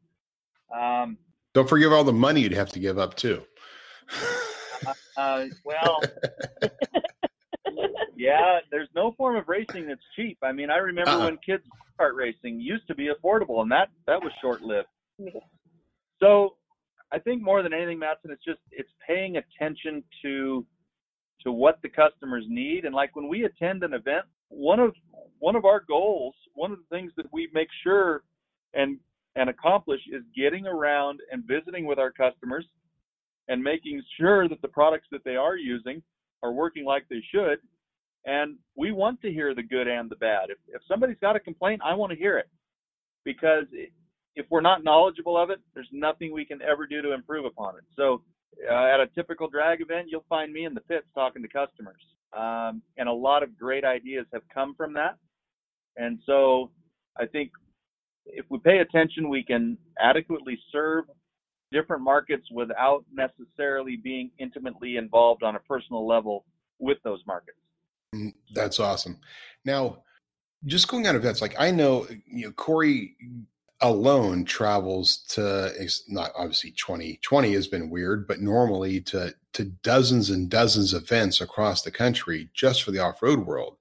Um, don't forget all the money you'd have to give up too. uh, uh, well, yeah, there's no form of racing that's cheap. I mean, I remember uh-uh. when kids kart racing used to be affordable, and that that was short lived. So, I think more than anything, Matson, it's just it's paying attention to to what the customers need, and like when we attend an event, one of one of our goals, one of the things that we make sure and and accomplish is getting around and visiting with our customers and making sure that the products that they are using are working like they should and we want to hear the good and the bad. If, if somebody's got a complaint, I want to hear it because if we're not knowledgeable of it, there's nothing we can ever do to improve upon it. So uh, at a typical drag event, you'll find me in the pits talking to customers. Um, and a lot of great ideas have come from that. And so I think if we pay attention, we can adequately serve different markets without necessarily being intimately involved on a personal level with those markets. Mm, that's awesome. Now, just going on events, like I know, you know, Corey alone travels to it's not obviously 2020 has been weird, but normally to to dozens and dozens of events across the country just for the off-road world.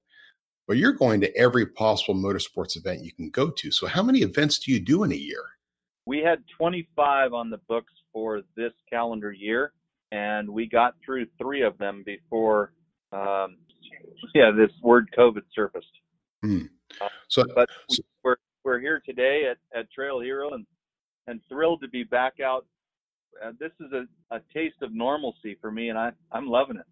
But you're going to every possible motorsports event you can go to. So how many events do you do in a year? We had 25 on the books for this calendar year, and we got through three of them before um, yeah, this word COVID surfaced. Mm. So, but so, we're we're here today at, at Trail Hero and and thrilled to be back out. Uh, this is a, a taste of normalcy for me, and I I'm loving it.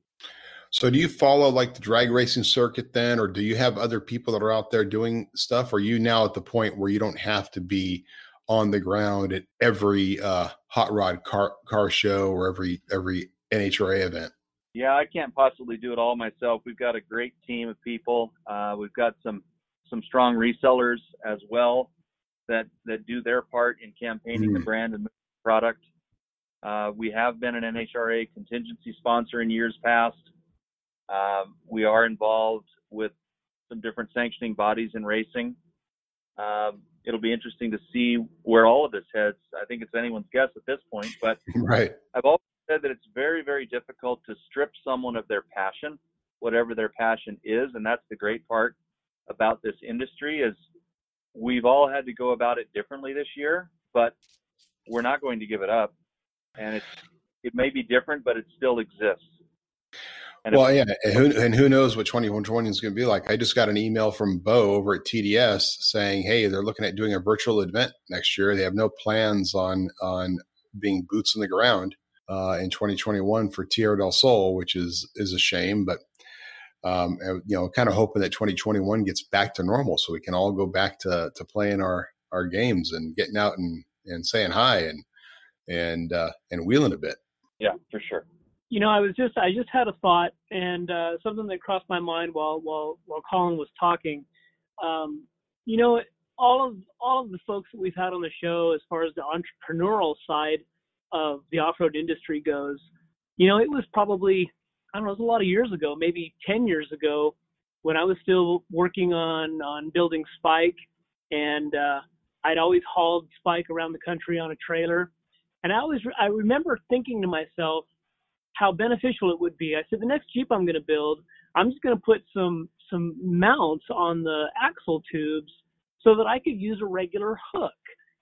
So, do you follow like the drag racing circuit then, or do you have other people that are out there doing stuff? Or are you now at the point where you don't have to be on the ground at every uh, hot rod car car show or every every NHRA event? Yeah, I can't possibly do it all myself. We've got a great team of people. Uh, we've got some some strong resellers as well that that do their part in campaigning mm. the brand and the product. Uh, we have been an NHRA contingency sponsor in years past. Um, we are involved with some different sanctioning bodies in racing. Um, it'll be interesting to see where all of this heads. I think it's anyone's guess at this point, but right. I've also said that it's very, very difficult to strip someone of their passion, whatever their passion is, and that's the great part about this industry is we've all had to go about it differently this year, but we're not going to give it up. And it's it may be different, but it still exists. And well, yeah, and who, and who knows what 2120 is going to be like. I just got an email from Bo over at TDS saying, "Hey, they're looking at doing a virtual event next year. They have no plans on on being boots on the ground uh, in 2021 for Tierra del Sol, which is is a shame. But um, you know, kind of hoping that 2021 gets back to normal, so we can all go back to to playing our our games and getting out and and saying hi and and uh, and wheeling a bit. Yeah, for sure. You know, I was just I just had a thought and uh, something that crossed my mind while while while Colin was talking. Um, you know, all of all of the folks that we've had on the show, as far as the entrepreneurial side of the off-road industry goes, you know, it was probably I don't know, it was a lot of years ago, maybe 10 years ago, when I was still working on on building Spike, and uh, I'd always hauled Spike around the country on a trailer, and I always I remember thinking to myself how beneficial it would be. I said the next Jeep I'm going to build, I'm just going to put some some mounts on the axle tubes so that I could use a regular hook.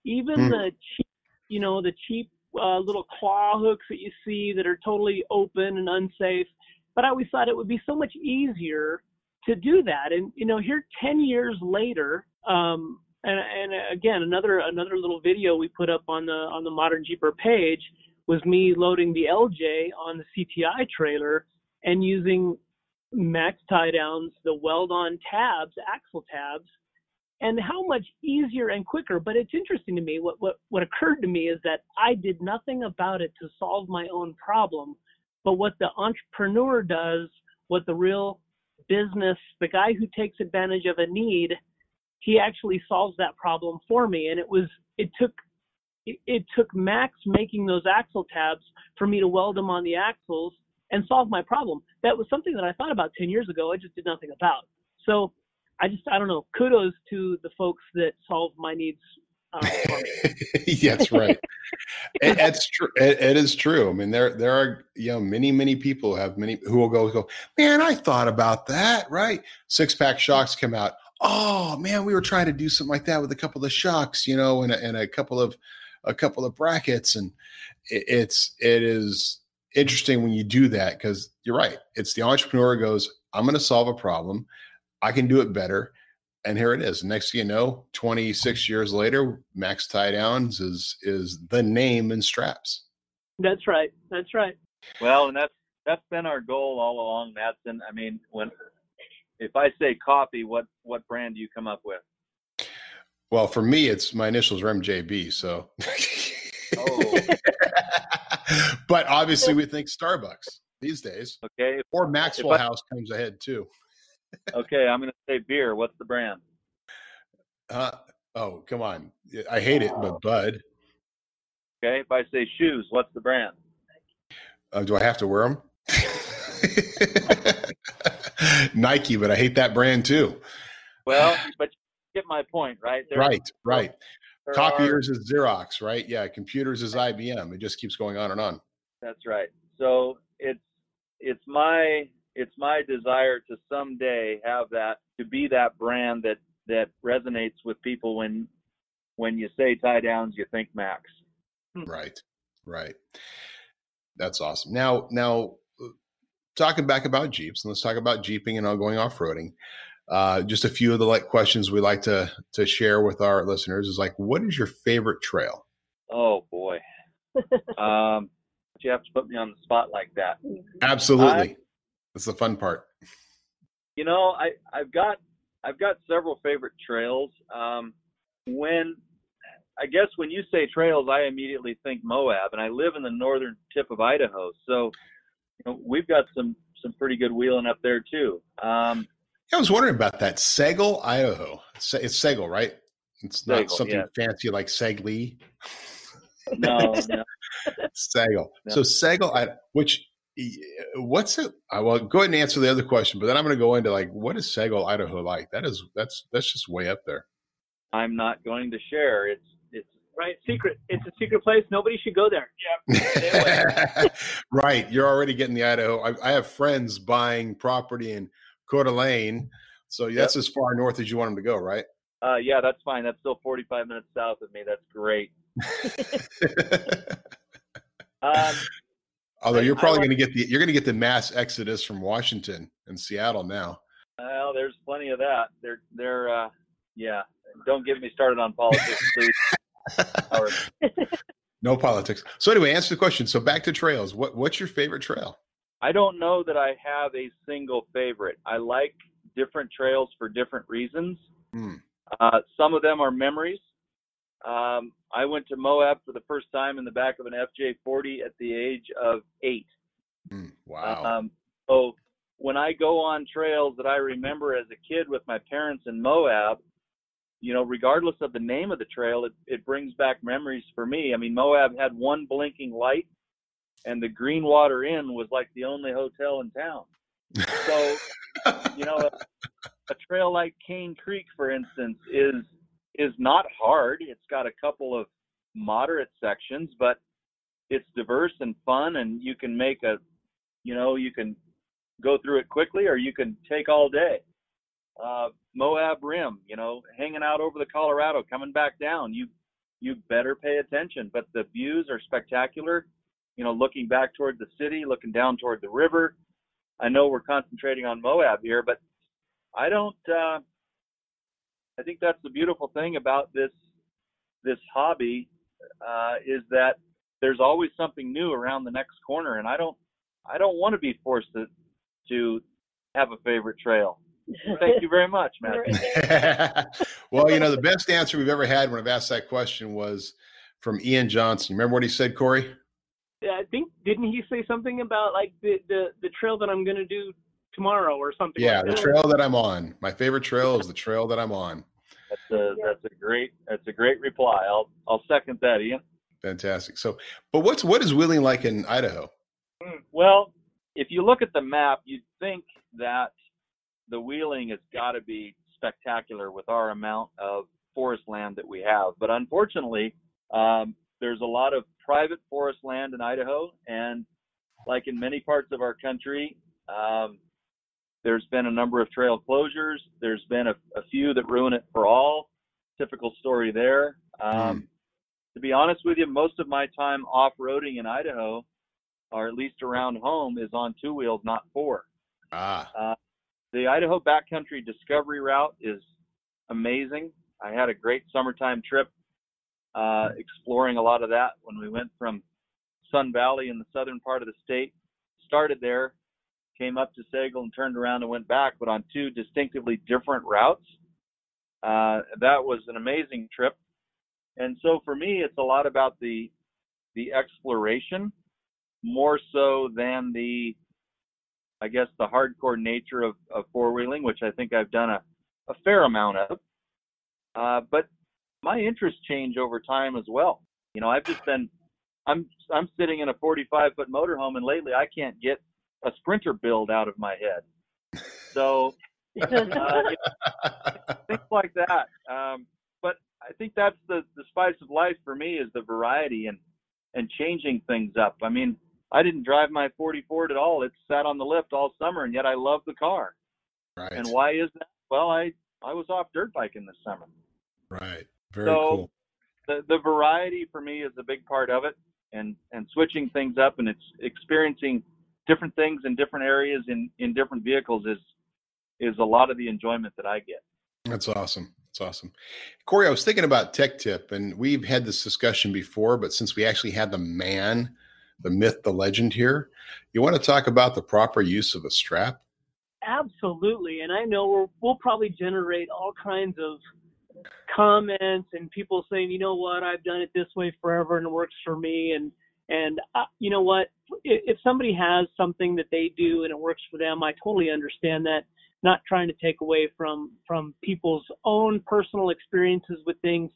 Even mm. the cheap, you know, the cheap uh, little claw hooks that you see that are totally open and unsafe. But I always thought it would be so much easier to do that. And you know, here 10 years later, um, and, and again, another another little video we put up on the on the Modern Jeeper page was me loading the LJ on the CTI trailer and using Mac's tie downs, the weld on tabs, axle tabs, and how much easier and quicker. But it's interesting to me. What, what, what occurred to me is that I did nothing about it to solve my own problem. But what the entrepreneur does, what the real business, the guy who takes advantage of a need, he actually solves that problem for me. And it was, it took, it, it took Mac's making those axle tabs for me to weld them on the axles and solve my problem. That was something that I thought about 10 years ago. I just did nothing about. So I just I don't know. Kudos to the folks that solve my needs. Uh, yeah, that's right. it, it's true. It, it is true. I mean, there there are you know many many people have many who will go go. Man, I thought about that. Right, six pack shocks come out. Oh man, we were trying to do something like that with a couple of shocks, you know, and a, and a couple of a couple of brackets, and it, it's it is interesting when you do that because you're right. It's the entrepreneur goes, I'm going to solve a problem. I can do it better. And here it is. Next thing you know, 26 years later, Mac's Tie Downs is is the name in straps. That's right. That's right. Well, and that's that's been our goal all along, Matson. I mean, when if I say coffee, what what brand do you come up with? Well, for me, it's my initials are MJB. So. oh. but obviously, we think Starbucks these days. Okay. Or Maxwell I, House comes ahead too okay, I'm going to say beer. What's the brand? Uh, oh, come on. I hate it, but Bud. Okay, if I say shoes, what's the brand? Uh, do I have to wear them? Nike, but I hate that brand too. Well, but you get my point, right? There, right, right. Copiers are, is Xerox, right? Yeah, computers is IBM. It just keeps going on and on. That's right. So it's it's my it's my desire to someday have that to be that brand that that resonates with people when when you say tie downs you think Mac's. Hmm. right right. That's awesome. Now now talking back about jeeps and let's talk about jeeping and all going off-roading. Uh, just a few of the like questions we like to to share with our listeners is like what is your favorite trail? Oh boy. Um you have to put me on the spot like that. Absolutely that's the fun part. You know, I I've got I've got several favorite trails. Um, when I guess when you say trails, I immediately think Moab, and I live in the northern tip of Idaho, so you know, we've got some some pretty good wheeling up there too. Um, I was wondering about that Sagle, Idaho. It's, it's Sagle, right? It's not Segal, something yeah. fancy like Segley. No, no. Sagle. No. So Sagle, which what's it? I will go ahead and answer the other question, but then I'm going to go into like, what is Sagle, Idaho like? That is that's that's just way up there. I'm not going to share. It's it's right secret. It's a secret place. Nobody should go there. Yeah. right. You're already getting the Idaho. I, I, have friends buying property in Coeur d'Alene, so that's yep. as far north as you want them to go, right? Uh, yeah, that's fine. That's still 45 minutes south of me. That's great. um, Although you're probably going to get the you're going to get the mass exodus from Washington and Seattle now. Well, there's plenty of that. They're they're uh, yeah. Don't get me started on politics, please. no politics. So anyway, answer the question. So back to trails. What what's your favorite trail? I don't know that I have a single favorite. I like different trails for different reasons. Hmm. Uh, some of them are memories. Um, I went to Moab for the first time in the back of an FJ40 at the age of eight. Mm, wow. Um, so when I go on trails that I remember as a kid with my parents in Moab, you know, regardless of the name of the trail, it, it brings back memories for me. I mean, Moab had one blinking light, and the Greenwater Inn was like the only hotel in town. So, you know, a, a trail like Cane Creek, for instance, is is not hard. It's got a couple of moderate sections, but it's diverse and fun, and you can make a, you know, you can go through it quickly, or you can take all day. Uh, Moab Rim, you know, hanging out over the Colorado, coming back down. You you better pay attention. But the views are spectacular. You know, looking back toward the city, looking down toward the river. I know we're concentrating on Moab here, but I don't. Uh, I think that's the beautiful thing about this this hobby uh, is that there's always something new around the next corner, and I don't I don't want to be forced to to have a favorite trail. Thank you very much, Matt. well, you know, the best answer we've ever had when I've asked that question was from Ian Johnson. Remember what he said, Corey? Yeah, I think didn't he say something about like the the, the trail that I'm going to do tomorrow or something? Yeah, like the trail that I'm on. My favorite trail is the trail that I'm on. That's a that's a great that's a great reply. I'll I'll second that, Ian. Fantastic. So, but what's what is wheeling like in Idaho? Hmm, well, if you look at the map, you'd think that the wheeling has got to be spectacular with our amount of forest land that we have. But unfortunately, um, there's a lot of private forest land in Idaho, and like in many parts of our country, um, there's been a number of trail closures. There's been a, a few that ruin it for all. Typical story there. Um, mm. To be honest with you, most of my time off-roading in Idaho, or at least around home, is on two wheels, not four. Ah. Uh, the Idaho Backcountry Discovery Route is amazing. I had a great summertime trip uh, exploring a lot of that when we went from Sun Valley in the southern part of the state. Started there, came up to Sagle and turned around and went back, but on two distinctively different routes. Uh, that was an amazing trip. And so for me, it's a lot about the the exploration more so than the I guess the hardcore nature of, of four wheeling, which I think I've done a, a fair amount of. Uh, but my interests change over time as well. You know, I've just been I'm I'm sitting in a 45 foot motorhome, and lately I can't get a sprinter build out of my head. So uh, things like that. Um, but I think that's the the spice of life for me is the variety and and changing things up. I mean, I didn't drive my 40 Ford at all. It sat on the lift all summer, and yet I love the car. Right. And why is that? Well, I I was off dirt biking this summer. Right. Very so cool. The the variety for me is a big part of it, and and switching things up and it's experiencing different things in different areas in in different vehicles is is a lot of the enjoyment that I get. That's awesome. That's awesome. Corey, I was thinking about Tech Tip, and we've had this discussion before, but since we actually had the man the myth, the legend here. You want to talk about the proper use of a strap? Absolutely. And I know we'll, we'll probably generate all kinds of comments and people saying, you know what, I've done it this way forever and it works for me. And, and uh, you know what, if somebody has something that they do and it works for them, I totally understand that. Not trying to take away from from people's own personal experiences with things.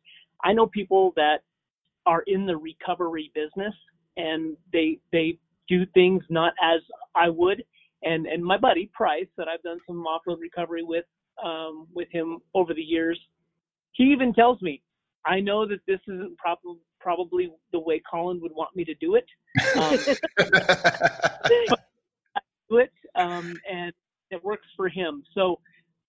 I know people that are in the recovery business and they they do things not as I would. And and my buddy Price, that I've done some off-road recovery with um, with him over the years, he even tells me, I know that this isn't probably probably the way Colin would want me to do it. Um, do it, um, and it works for him. So,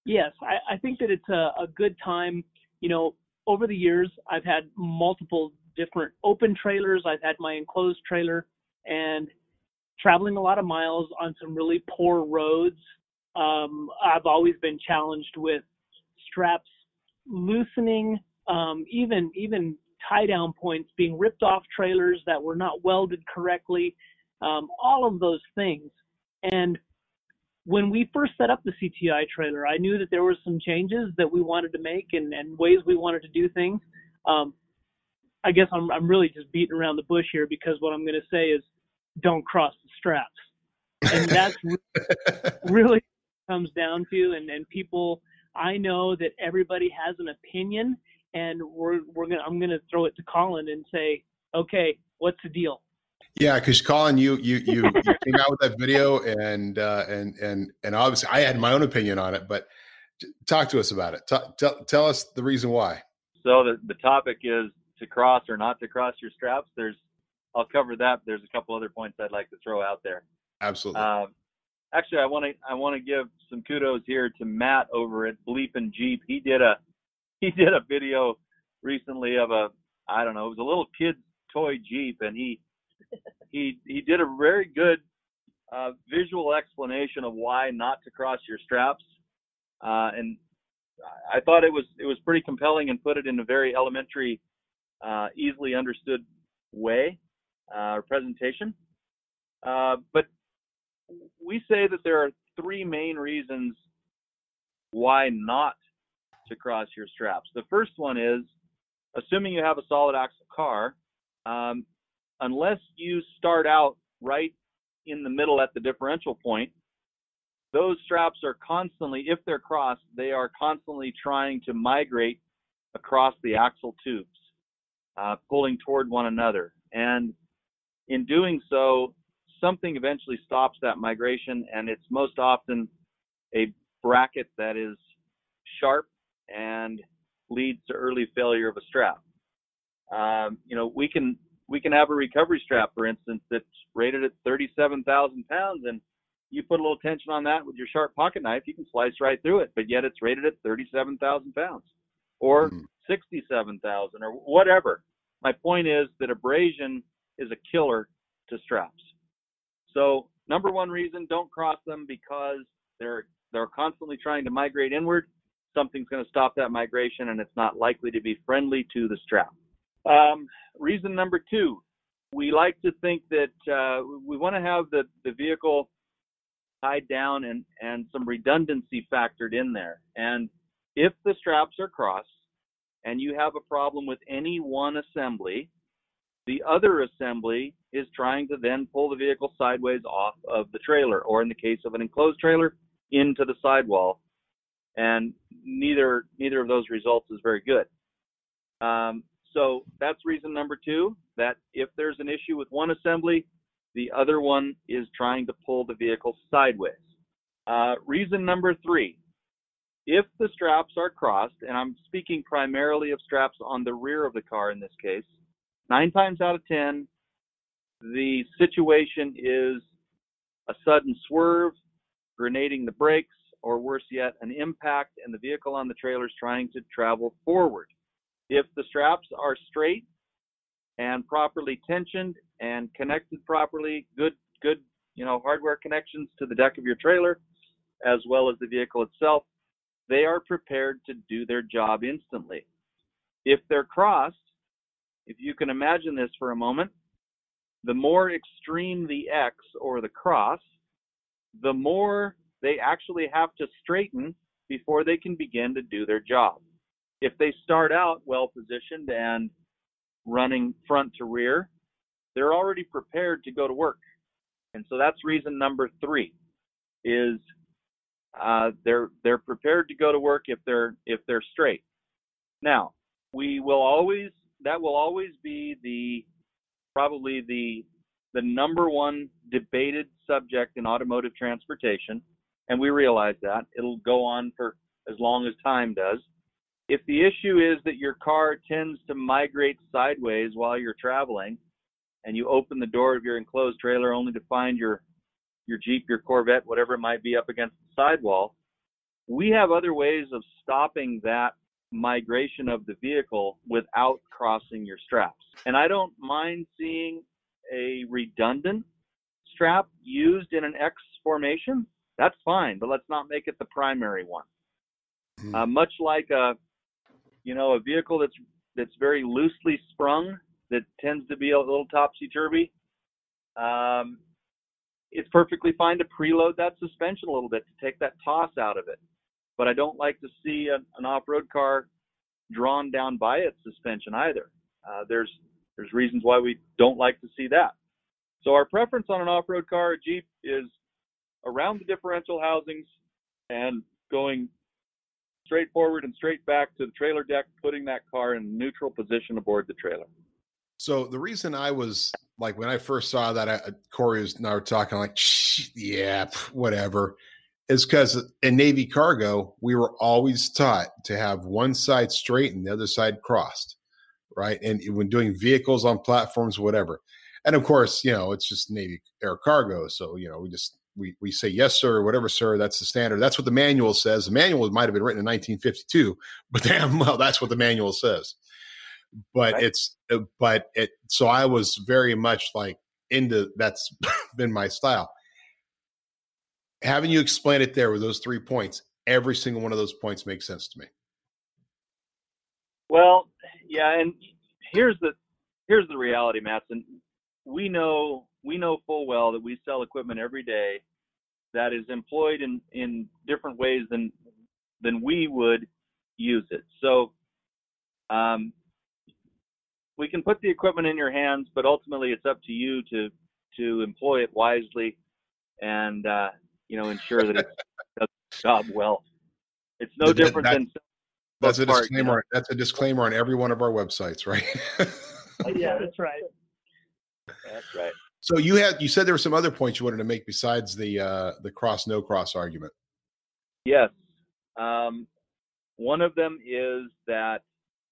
yes, I, I think that it's a, a good time. You know, over the years, I've had multiple different open trailers. I've had my enclosed trailer and traveling a lot of miles on some really poor roads. Um, I've always been challenged with straps loosening, um, even even tie down points being ripped off trailers that were not welded correctly, um, all of those things. And when we first set up the CTI trailer, I knew that there were some changes that we wanted to make and, and ways we wanted to do things. Um, I guess I'm I'm really just beating around the bush here because what I'm going to say is don't cross the straps, and that's really comes down to and and people. I know that everybody has an opinion, and we're we're gonna I'm gonna throw it to Colin and say, okay, what's the deal? Yeah, because Colin, you you you, you came out with that video, and uh, and and and obviously I had my own opinion on it, but talk to us about it. tell tell us the reason why. So the the topic is to cross or not to cross your straps. There's I'll cover that. There's a couple other points I'd like to throw out there. Absolutely. Uh, actually, I want to I want to give some kudos here to Matt over at Bleepin Jeep. He did a he did a video recently of a I don't know it was a little kid's toy Jeep, and he he he did a very good uh, visual explanation of why not to cross your straps, uh, and I thought it was it was pretty compelling and put it in a very elementary, uh, easily understood way uh, or presentation. Uh, but we say that there are three main reasons why not to cross your straps. The first one is assuming you have a solid axle car, um, unless you start out right in the middle at the differential point, those straps are constantly, if they're crossed, they are constantly trying to migrate across the axle tubes, uh, pulling toward one another. And in doing so, something eventually stops that migration, and it's most often a bracket that is sharp and leads to early failure of a strap. Um, you know, we can we can have a recovery strap, for instance, that's rated at 37,000 pounds, and you put a little tension on that with your sharp pocket knife, you can slice right through it. But yet it's rated at 37,000 pounds, or mm-hmm. 67,000, or whatever. My point is that abrasion is a killer to straps. So number one reason, don't cross them because they're they're constantly trying to migrate inward. Something's going to stop that migration, and it's not likely to be friendly to the strap. Um, reason number two, we like to think that uh, we want to have the, the vehicle tied down and, and some redundancy factored in there. And if the straps are crossed and you have a problem with any one assembly, the other assembly is trying to then pull the vehicle sideways off of the trailer, or in the case of an enclosed trailer, into the sidewall. And neither neither of those results is very good. Um, so that's reason number two, that if there's an issue with one assembly, the other one is trying to pull the vehicle sideways. Uh, reason number three, if the straps are crossed, and I'm speaking primarily of straps on the rear of the car in this case, nine times out of 10, the situation is a sudden swerve, grenading the brakes, or worse yet, an impact, and the vehicle on the trailer is trying to travel forward. If the straps are straight and properly tensioned and connected properly, good, good, you know, hardware connections to the deck of your trailer, as well as the vehicle itself, they are prepared to do their job instantly. If they're crossed, if you can imagine this for a moment, the more extreme the X or the cross, the more they actually have to straighten before they can begin to do their job if they start out well positioned and running front to rear, they're already prepared to go to work. And so that's reason number three is uh, they're they're prepared to go to work if they're if they're straight. Now we will always that will always be the probably the the number one debated subject in automotive transportation, and we realize that it'll go on for as long as time does. If the issue is that your car tends to migrate sideways while you're traveling, and you open the door of your enclosed trailer only to find your your Jeep, your Corvette, whatever it might be up against the sidewall, we have other ways of stopping that migration of the vehicle without crossing your straps. And I don't mind seeing a redundant strap used in an X formation. That's fine, but let's not make it the primary one. Mm-hmm. Uh, much like a you know, a vehicle that's that's very loosely sprung that tends to be a little topsy turvy. Um, it's perfectly fine to preload that suspension a little bit to take that toss out of it. But I don't like to see a, an off-road car drawn down by its suspension either. Uh, there's there's reasons why we don't like to see that. So our preference on an off-road car, a Jeep, is around the differential housings and going straight forward and straight back to the trailer deck, putting that car in neutral position aboard the trailer. So the reason I was like when I first saw that, I, Corey was were talking like, yeah, whatever, is because in Navy cargo we were always taught to have one side straight and the other side crossed, right? And when doing vehicles on platforms, whatever. And of course, you know, it's just Navy air cargo, so you know we just we we say yes sir, whatever sir. That's the standard. That's what the manual says. The manual might have been written in 1952, but damn well, that's what the manual says. But right. it's uh, but it. So I was very much like into that's been my style. Having you explain it there with those three points, every single one of those points makes sense to me. Well, yeah, and here's the here's the reality, Matson. We know we know full well that we sell equipment every day that is employed in, in different ways than than we would use it. So um, we can put the equipment in your hands, but ultimately it's up to you to to employ it wisely and uh, you know ensure that it does the job well. It's no that, different that, than that's a part, disclaimer. You know? That's a disclaimer on every one of our websites, right? yeah, that's right. That's right. So you had you said there were some other points you wanted to make besides the uh, the cross no cross argument. Yes, um, one of them is that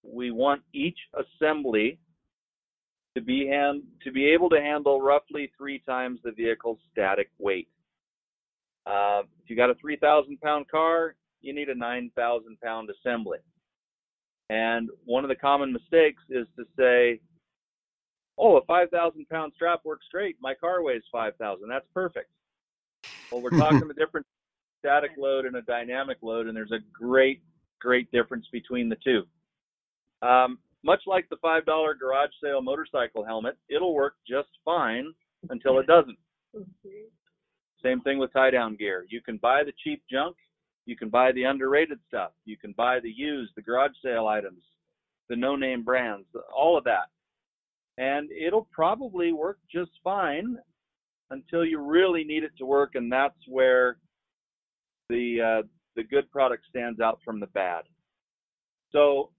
we want each assembly to be hand to be able to handle roughly three times the vehicle's static weight. Uh, if you got a 3,000 pound car, you need a 9,000 pound assembly. And one of the common mistakes is to say, oh, a 5,000 pound strap works great. My car weighs 5,000. That's perfect. Well, we're talking the difference static load and a dynamic load, and there's a great, great difference between the two. Um, much like the $5 garage sale motorcycle helmet, it'll work just fine until it doesn't. Same thing with tie down gear. You can buy the cheap junk, you can buy the underrated stuff, you can buy the used, the garage sale items, the no name brands, all of that and it'll probably work just fine until you really need it to work, and that's where the uh, the good product stands out from the bad. So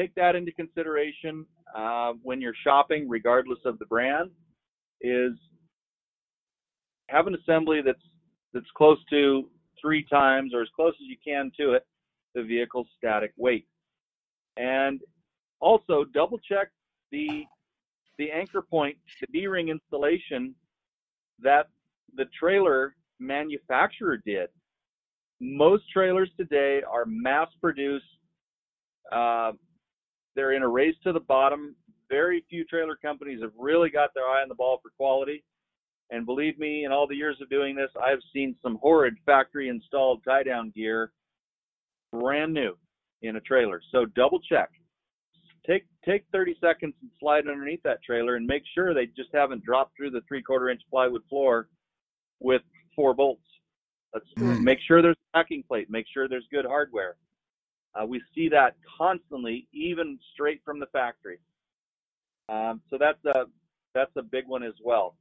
take that into consideration uh, when you're shopping, regardless of the brand. Is have an assembly that's that's close to three times or as close as you can to it the vehicle's static weight, and also double check the the anchor point, the D-ring installation that the trailer manufacturer did. Most trailers today are mass produced. Uh, they're in a race to the bottom. Very few trailer companies have really got their eye on the ball for quality. And believe me, in all the years of doing this, I've seen some horrid factory installed tie down gear brand new in a trailer. So double check take take 30 seconds and slide underneath that trailer and make sure they just haven't dropped through the three quarter inch plywood floor with four bolts. Let's mm. make sure there's a backing plate. Make sure there's good hardware. Uh, we see that constantly, even straight from the factory. Um, so that's a that's a big one as well.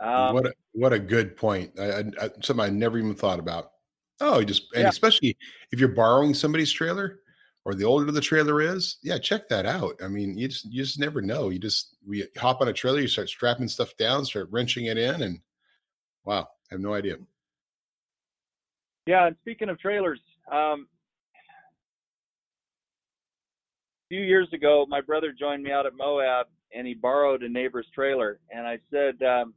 Um, what a, what a good point. I, I, something I never even thought about. Oh, just and yeah. especially if you're borrowing somebody's trailer, or the older the trailer is, yeah, check that out. I mean, you just you just never know. You just we hop on a trailer, you start strapping stuff down, start wrenching it in, and wow, I have no idea. Yeah, and speaking of trailers, um, a few years ago, my brother joined me out at Moab, and he borrowed a neighbor's trailer, and I said. Um,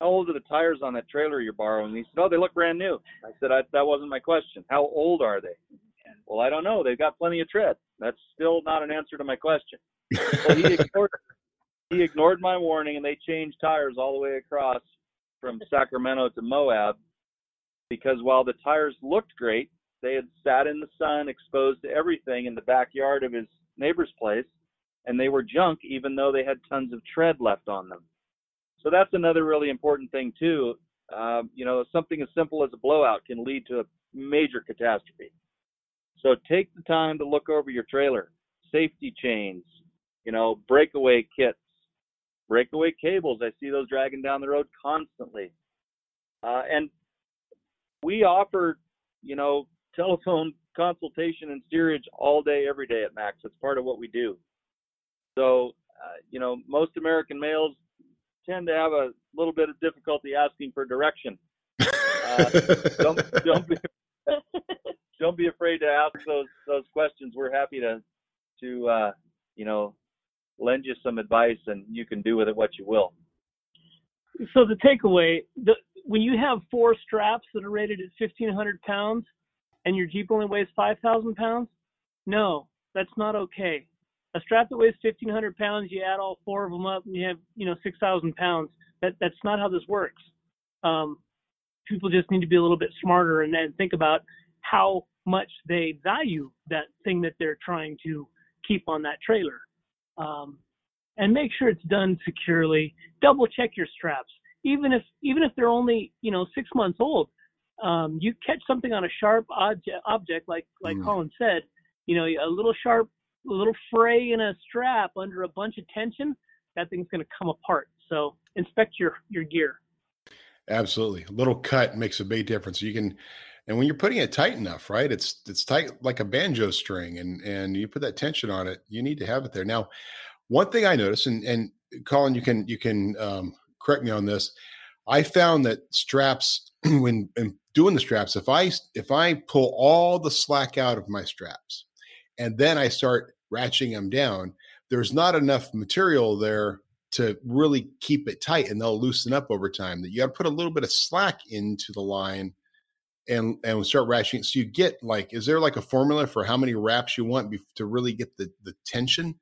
how old are the tires on that trailer you're borrowing? He said, oh, they look brand new. I said, I, that wasn't my question. How old are they? Well, I don't know. They've got plenty of tread. That's still not an answer to my question. He ignored he ignored my warning, and they changed tires all the way across from Sacramento to Moab because while the tires looked great, they had sat in the sun, exposed to everything in the backyard of his neighbor's place, and they were junk, even though they had tons of tread left on them. So that's another really important thing too. Um, you know, something as simple as a blowout can lead to a major catastrophe. So take the time to look over your trailer. safety chains, you know, breakaway kits, breakaway cables. I see those dragging down the road constantly. Uh, and we offer, you know, telephone consultation and steerage all day, every day at Mac's. It's part of what we do. So, uh, you know, most American males tend to have a little bit of difficulty asking for direction. Uh, don't, don't be don't be afraid to ask those those questions. We're happy to to uh, you know lend you some advice, and you can do with it what you will. So the takeaway: the, when you have four straps that are rated at 1,500 pounds, and your Jeep only weighs 5,000 pounds, no, that's not okay. A strap that weighs 1,500 pounds, you add all four of them up, and you have you know 6,000 pounds. That that's not how this works. Um, people just need to be a little bit smarter and then think about how much they value that thing that they're trying to keep on that trailer. Um, and make sure it's done securely. Double check your straps, even if even if they're only you know six months old. Um, you catch something on a sharp object, object like like mm. Colin said, you know a little sharp, a little fray in a strap under a bunch of tension, that thing's going to come apart. So inspect your your gear. Absolutely, a little cut makes a big difference. You can and when you're putting it tight enough right it's it's tight like a banjo string and and you put that tension on it you need to have it there. Now one thing i noticed and and colin you can you can um, correct me on this i found that straps when doing the straps if i if i pull all the slack out of my straps and then i start ratcheting them down there's not enough material there to really keep it tight and they'll loosen up over time that you got to put a little bit of slack into the line and and start ratcheting. So you get like, is there like a formula for how many wraps you want to really get the the tension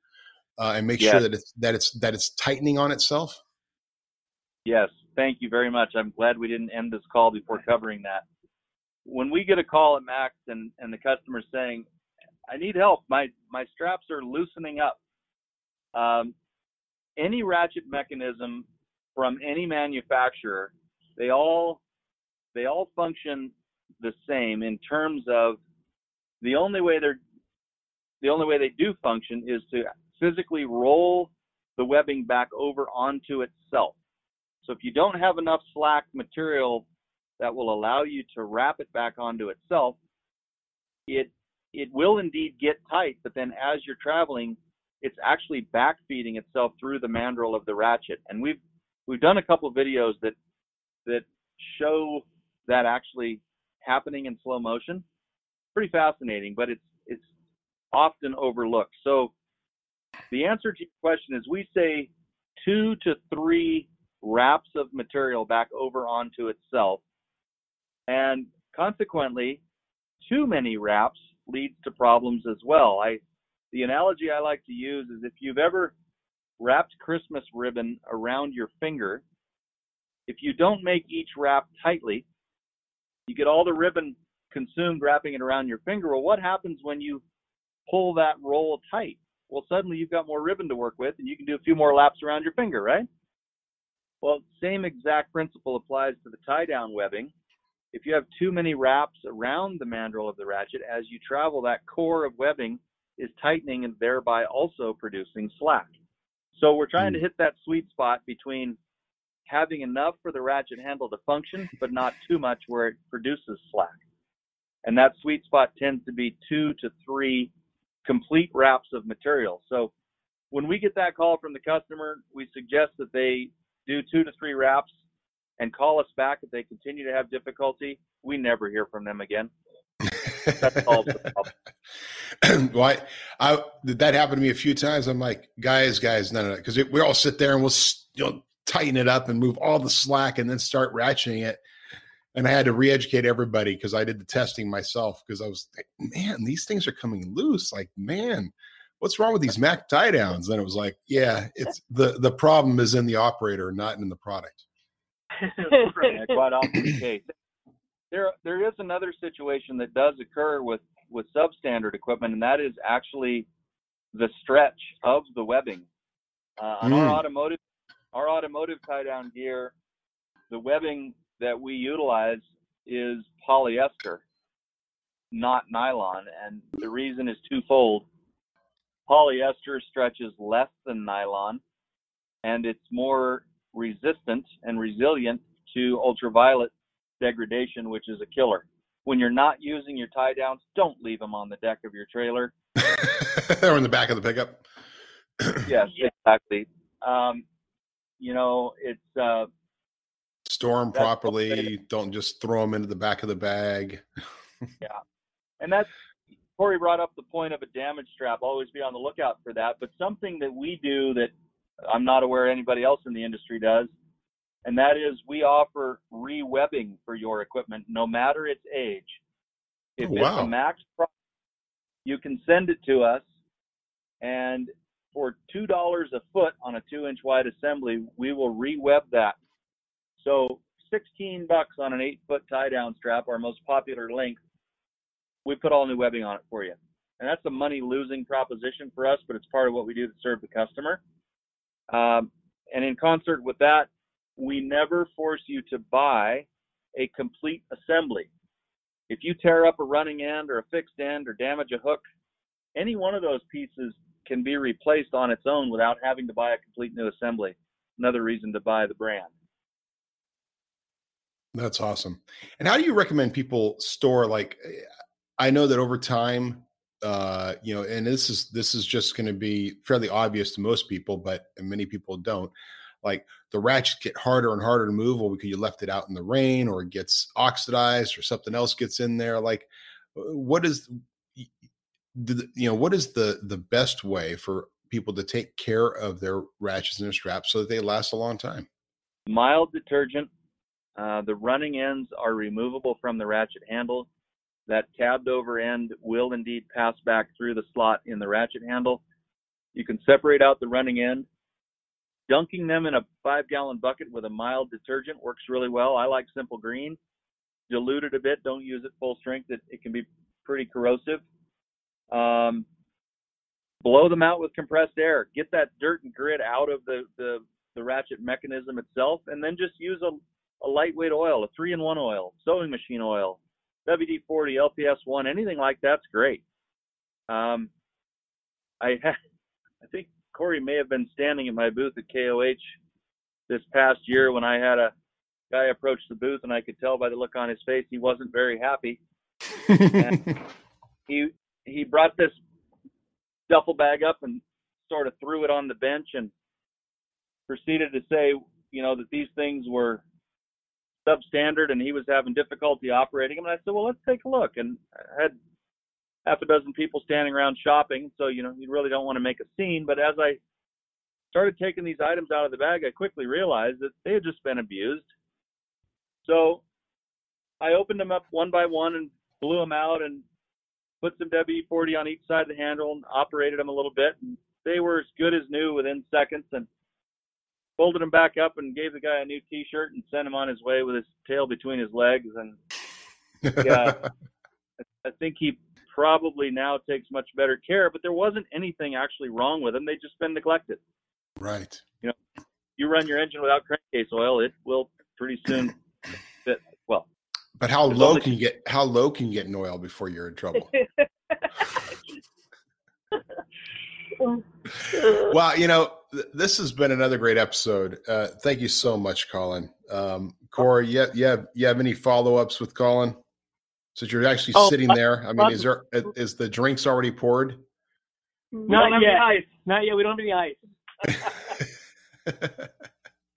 uh, and make sure that it's that it's that it's tightening on itself? Yes, thank you very much. I'm glad we didn't end this call before covering that. When we get a call at Mac's and and the customer saying, "I need help. My my straps are loosening up," um, any ratchet mechanism from any manufacturer, they all they all function the same in terms of the only way they're the only way they do function is to physically roll the webbing back over onto itself. So if you don't have enough slack material that will allow you to wrap it back onto itself, it it will indeed get tight, but then as you're traveling, it's actually backfeeding itself through the mandrel of the ratchet. And we've we've done a couple of videos that that show that actually happening in slow motion. Pretty fascinating, but it's it's often overlooked. So the answer to your question is we say two to three wraps of material back over onto itself. And consequently, too many wraps leads to problems as well. I the analogy I like to use is if you've ever wrapped Christmas ribbon around your finger, if you don't make each wrap tightly, you get all the ribbon consumed wrapping it around your finger. Well, what happens when you pull that roll tight? Well, suddenly you've got more ribbon to work with and you can do a few more laps around your finger, right? Well, same exact principle applies to the tie down webbing. If you have too many wraps around the mandrel of the ratchet, as you travel, that core of webbing is tightening and thereby also producing slack. So we're trying to hmm. hit that sweet spot between having enough for the ratchet handle to function, but not too much where it produces slack. And that sweet spot tends to be two to three complete wraps of material. So when we get that call from the customer, we suggest that they do two to three wraps and call us back if they continue to have difficulty. We never hear from them again. That solves the problem. well, that happened to me a few times. I'm like, guys, guys, no, no, because we all sit there and we'll, you know, tighten it up and move all the slack and then start ratcheting it. And I had to re-educate everybody because I did the testing myself because I was like, man, these things are coming loose. Like, man, what's wrong with these Mac tie downs? And it was like, yeah, it's the the problem is in the operator, not in the product. quite often the case. There there is another situation that does occur with with substandard equipment, and that is actually the stretch of the webbing. Uh, on mm. our automotive our automotive tie down gear, the webbing that we utilize is polyester, not nylon. And the reason is twofold. polyester stretches less than nylon, and it's more resistant and resilient to ultraviolet degradation, which is a killer. When you're not using your tie downs, don't leave them on the deck of your trailer. or in the back of the pickup. yes, exactly. Um, you know, it's uh, store them properly. Don't just throw them into the back of the bag. yeah, and that's Corey brought up the point of a damage strap. Always be on the lookout for that. But something that we do that I'm not aware anybody else in the industry does, and that is we offer rewebbing for your equipment, no matter its age. If oh, wow. it's a Mac's you can send it to us, and for two dollars a foot on a two-inch wide assembly, we will reweb that. So 16 bucks on an eight-foot tie-down strap, our most popular length. We put all new webbing on it for you, and that's a money-losing proposition for us, but it's part of what we do to serve the customer. Um, and in concert with that, we never force you to buy a complete assembly. If you tear up a running end or a fixed end or damage a hook, any one of those pieces can be replaced on its own without having to buy a complete new assembly. Another reason to buy the brand. That's awesome. And how do you recommend people store like I know that over time uh you know and this is this is just going to be fairly obvious to most people but many people don't like the ratchets get harder and harder to move or because you left it out in the rain or it gets oxidized or something else gets in there like uh, what is you know what is the the best way for people to take care of their ratchets and their straps so that they last a long time mild detergent uh, the running ends are removable from the ratchet handle that tabbed over end will indeed pass back through the slot in the ratchet handle you can separate out the running end Dunking them in a five gallon bucket with a mild detergent works really well. I like simple green. Dilute it a bit. Don't use it full strength. It, it can be pretty corrosive. Um, blow them out with compressed air. Get that dirt and grit out of the, the, the ratchet mechanism itself, and then just use a, a lightweight oil, a three in one oil, sewing machine oil, WD 40, LPS 1, anything like that's great. Um, I, I think Corey may have been standing at my booth at KOH this past year when I had a guy approach the booth, and I could tell by the look on his face he wasn't very happy. he he brought this duffel bag up and sort of threw it on the bench and proceeded to say, you know, that these things were substandard and he was having difficulty operating them. And I said, well, let's take a look. And I had half a dozen people standing around shopping. So, you know, you really don't want to make a scene. But as I started taking these items out of the bag, I quickly realized that they had just been abused. So I opened them up one by one and blew them out and put some WD-40 on each side of the handle and operated them a little bit. And they were as good as new within seconds and folded them back up and gave the guy a new t-shirt and sent him on his way with his tail between his legs. And yeah, I think he probably now takes much better care, but there wasn't anything actually wrong with them. They've just been neglected. Right. You know, you run your engine without crankcase oil, it will pretty soon. But how low can you get how low can you get in oil before you're in trouble? well, you know, th- this has been another great episode. Uh, thank you so much, Colin. Um, Corey, you have, you have, you have any follow ups with Colin? Since you're actually oh, sitting there, I mean, is there is the drinks already poured? Not yet. Ice. Not yet. We don't have any ice.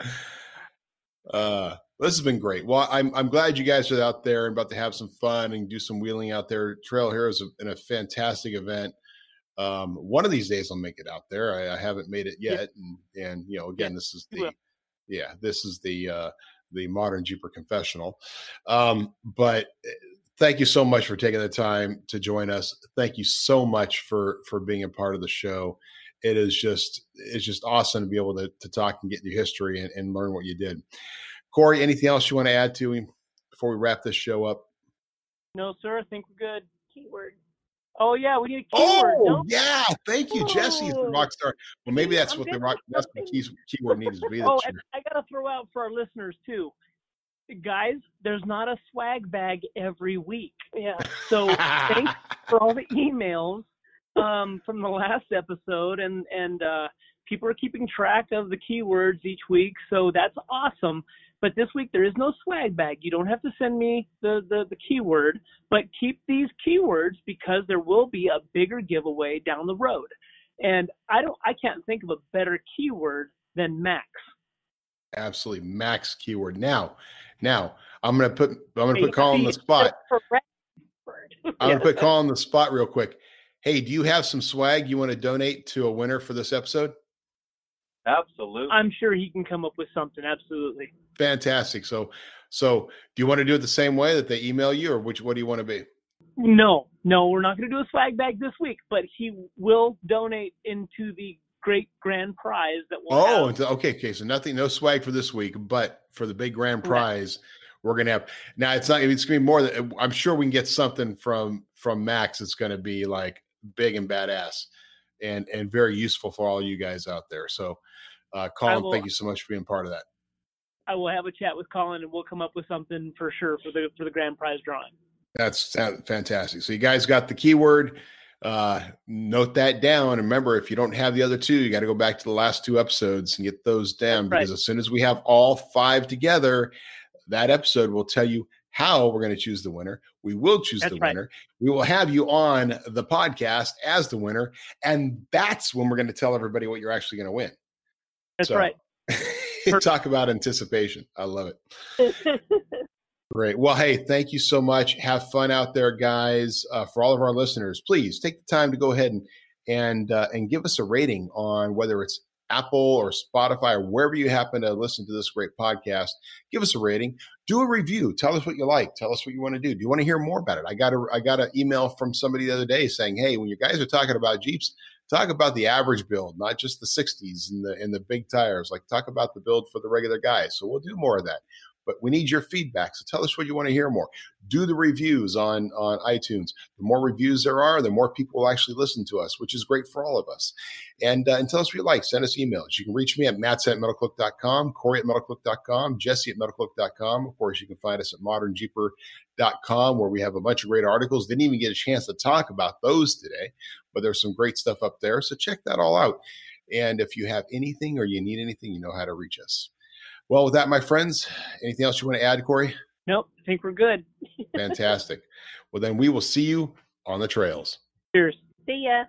uh, this has been great. Well, I'm I'm glad you guys are out there and about to have some fun and do some wheeling out there. Trail Hero's in a, a fantastic event. Um, one of these days I'll make it out there. I, I haven't made it yet, and and you know, again, this is the yeah, this is the uh, the modern Jeeper confessional. Um, but thank you so much for taking the time to join us. Thank you so much for for being a part of the show. It is just it's just awesome to be able to, to talk and get your history and, and learn what you did. Corey, anything else you want to add to him before we wrap this show up? No, sir. I think we're good. Keyword. Oh yeah, we need a keyword. Oh no? yeah, thank you, Jessy, the rock star. Well, maybe that's I'm what the rock that's what the keyword needs to be. Oh, I gotta throw out for our listeners too guys, there's not a swag bag every week. Yeah. So thanks for all the emails um, from the last episode, and and uh, people are keeping track of the keywords each week, so that's awesome. But this week there is no swag bag. You don't have to send me the, the, the keyword, but keep these keywords because there will be a bigger giveaway down the road. And I don't I can't think of a better keyword than Mac's. Absolutely. Mac's keyword. Now, now I'm gonna put I'm gonna put Colin the spot. I'm gonna put Colin the spot real quick. Hey, do you have some swag you want to donate to a winner for this episode? Absolutely. I'm sure he can come up with something. Absolutely. Fantastic. So, so do you want to do it the same way that they email you, or which? What do you want to be? No, no, we're not going to do a swag bag this week, but he will donate into the great grand prize that we'll oh have. okay okay so nothing no swag for this week but for the big grand prize we're gonna have now it's not it's gonna be more than i'm sure we can get something from from Mac's it's gonna be like big and badass and and very useful for all you guys out there so uh colin thank you so much for being part of that i will have a chat with colin and we'll come up with something for sure for the for the grand prize drawing that's fantastic so you guys got the keyword uh, note that down. Remember, if you don't have the other two, you got to go back to the last two episodes and get those down because as soon as we have all five together, that episode will tell you how we're going to choose the winner. We will choose that's the right. winner. We will have you on the podcast as the winner. And that's when we're going to tell everybody what you're actually going to win. That's so, right. talk about anticipation. I love it. Great. Well, hey, thank you so much. Have fun out there, guys. Uh, for all of our listeners, please take the time to go ahead and and uh, and give us a rating on whether it's Apple or Spotify or wherever you happen to listen to this great podcast. Give us a rating. Do a review. Tell us what you like. Tell us what you want to do. Do you want to hear more about it? I got a I got an email from somebody the other day saying, "Hey, when you guys are talking about Jeeps, talk about the average build, not just the 60s and the and the big tires. Like talk about the build for the regular guys." So we'll do more of that but we need your feedback. So tell us what you want to hear more. Do the reviews on, on iTunes. The more reviews there are, the more people will actually listen to us, which is great for all of us. And, uh, and tell us what you like. Send us emails. You can reach me at matts at metalcloak.com, Corey at metalcloak.com, Jessy at metalcloak.com. Of course, you can find us at modernjeeper.com where we have a bunch of great articles. Didn't even get a chance to talk about those today, but there's some great stuff up there. So check that all out. And if you have anything or you need anything, you know how to reach us. Well, with that, my friends, anything else you want to add, Corey? Nope, I think we're good. Fantastic. Well, then we will see you on the trails. Cheers. See ya.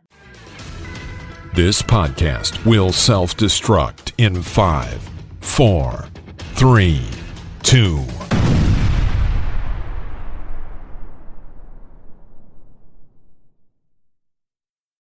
This podcast will self destruct in five, four, three, two,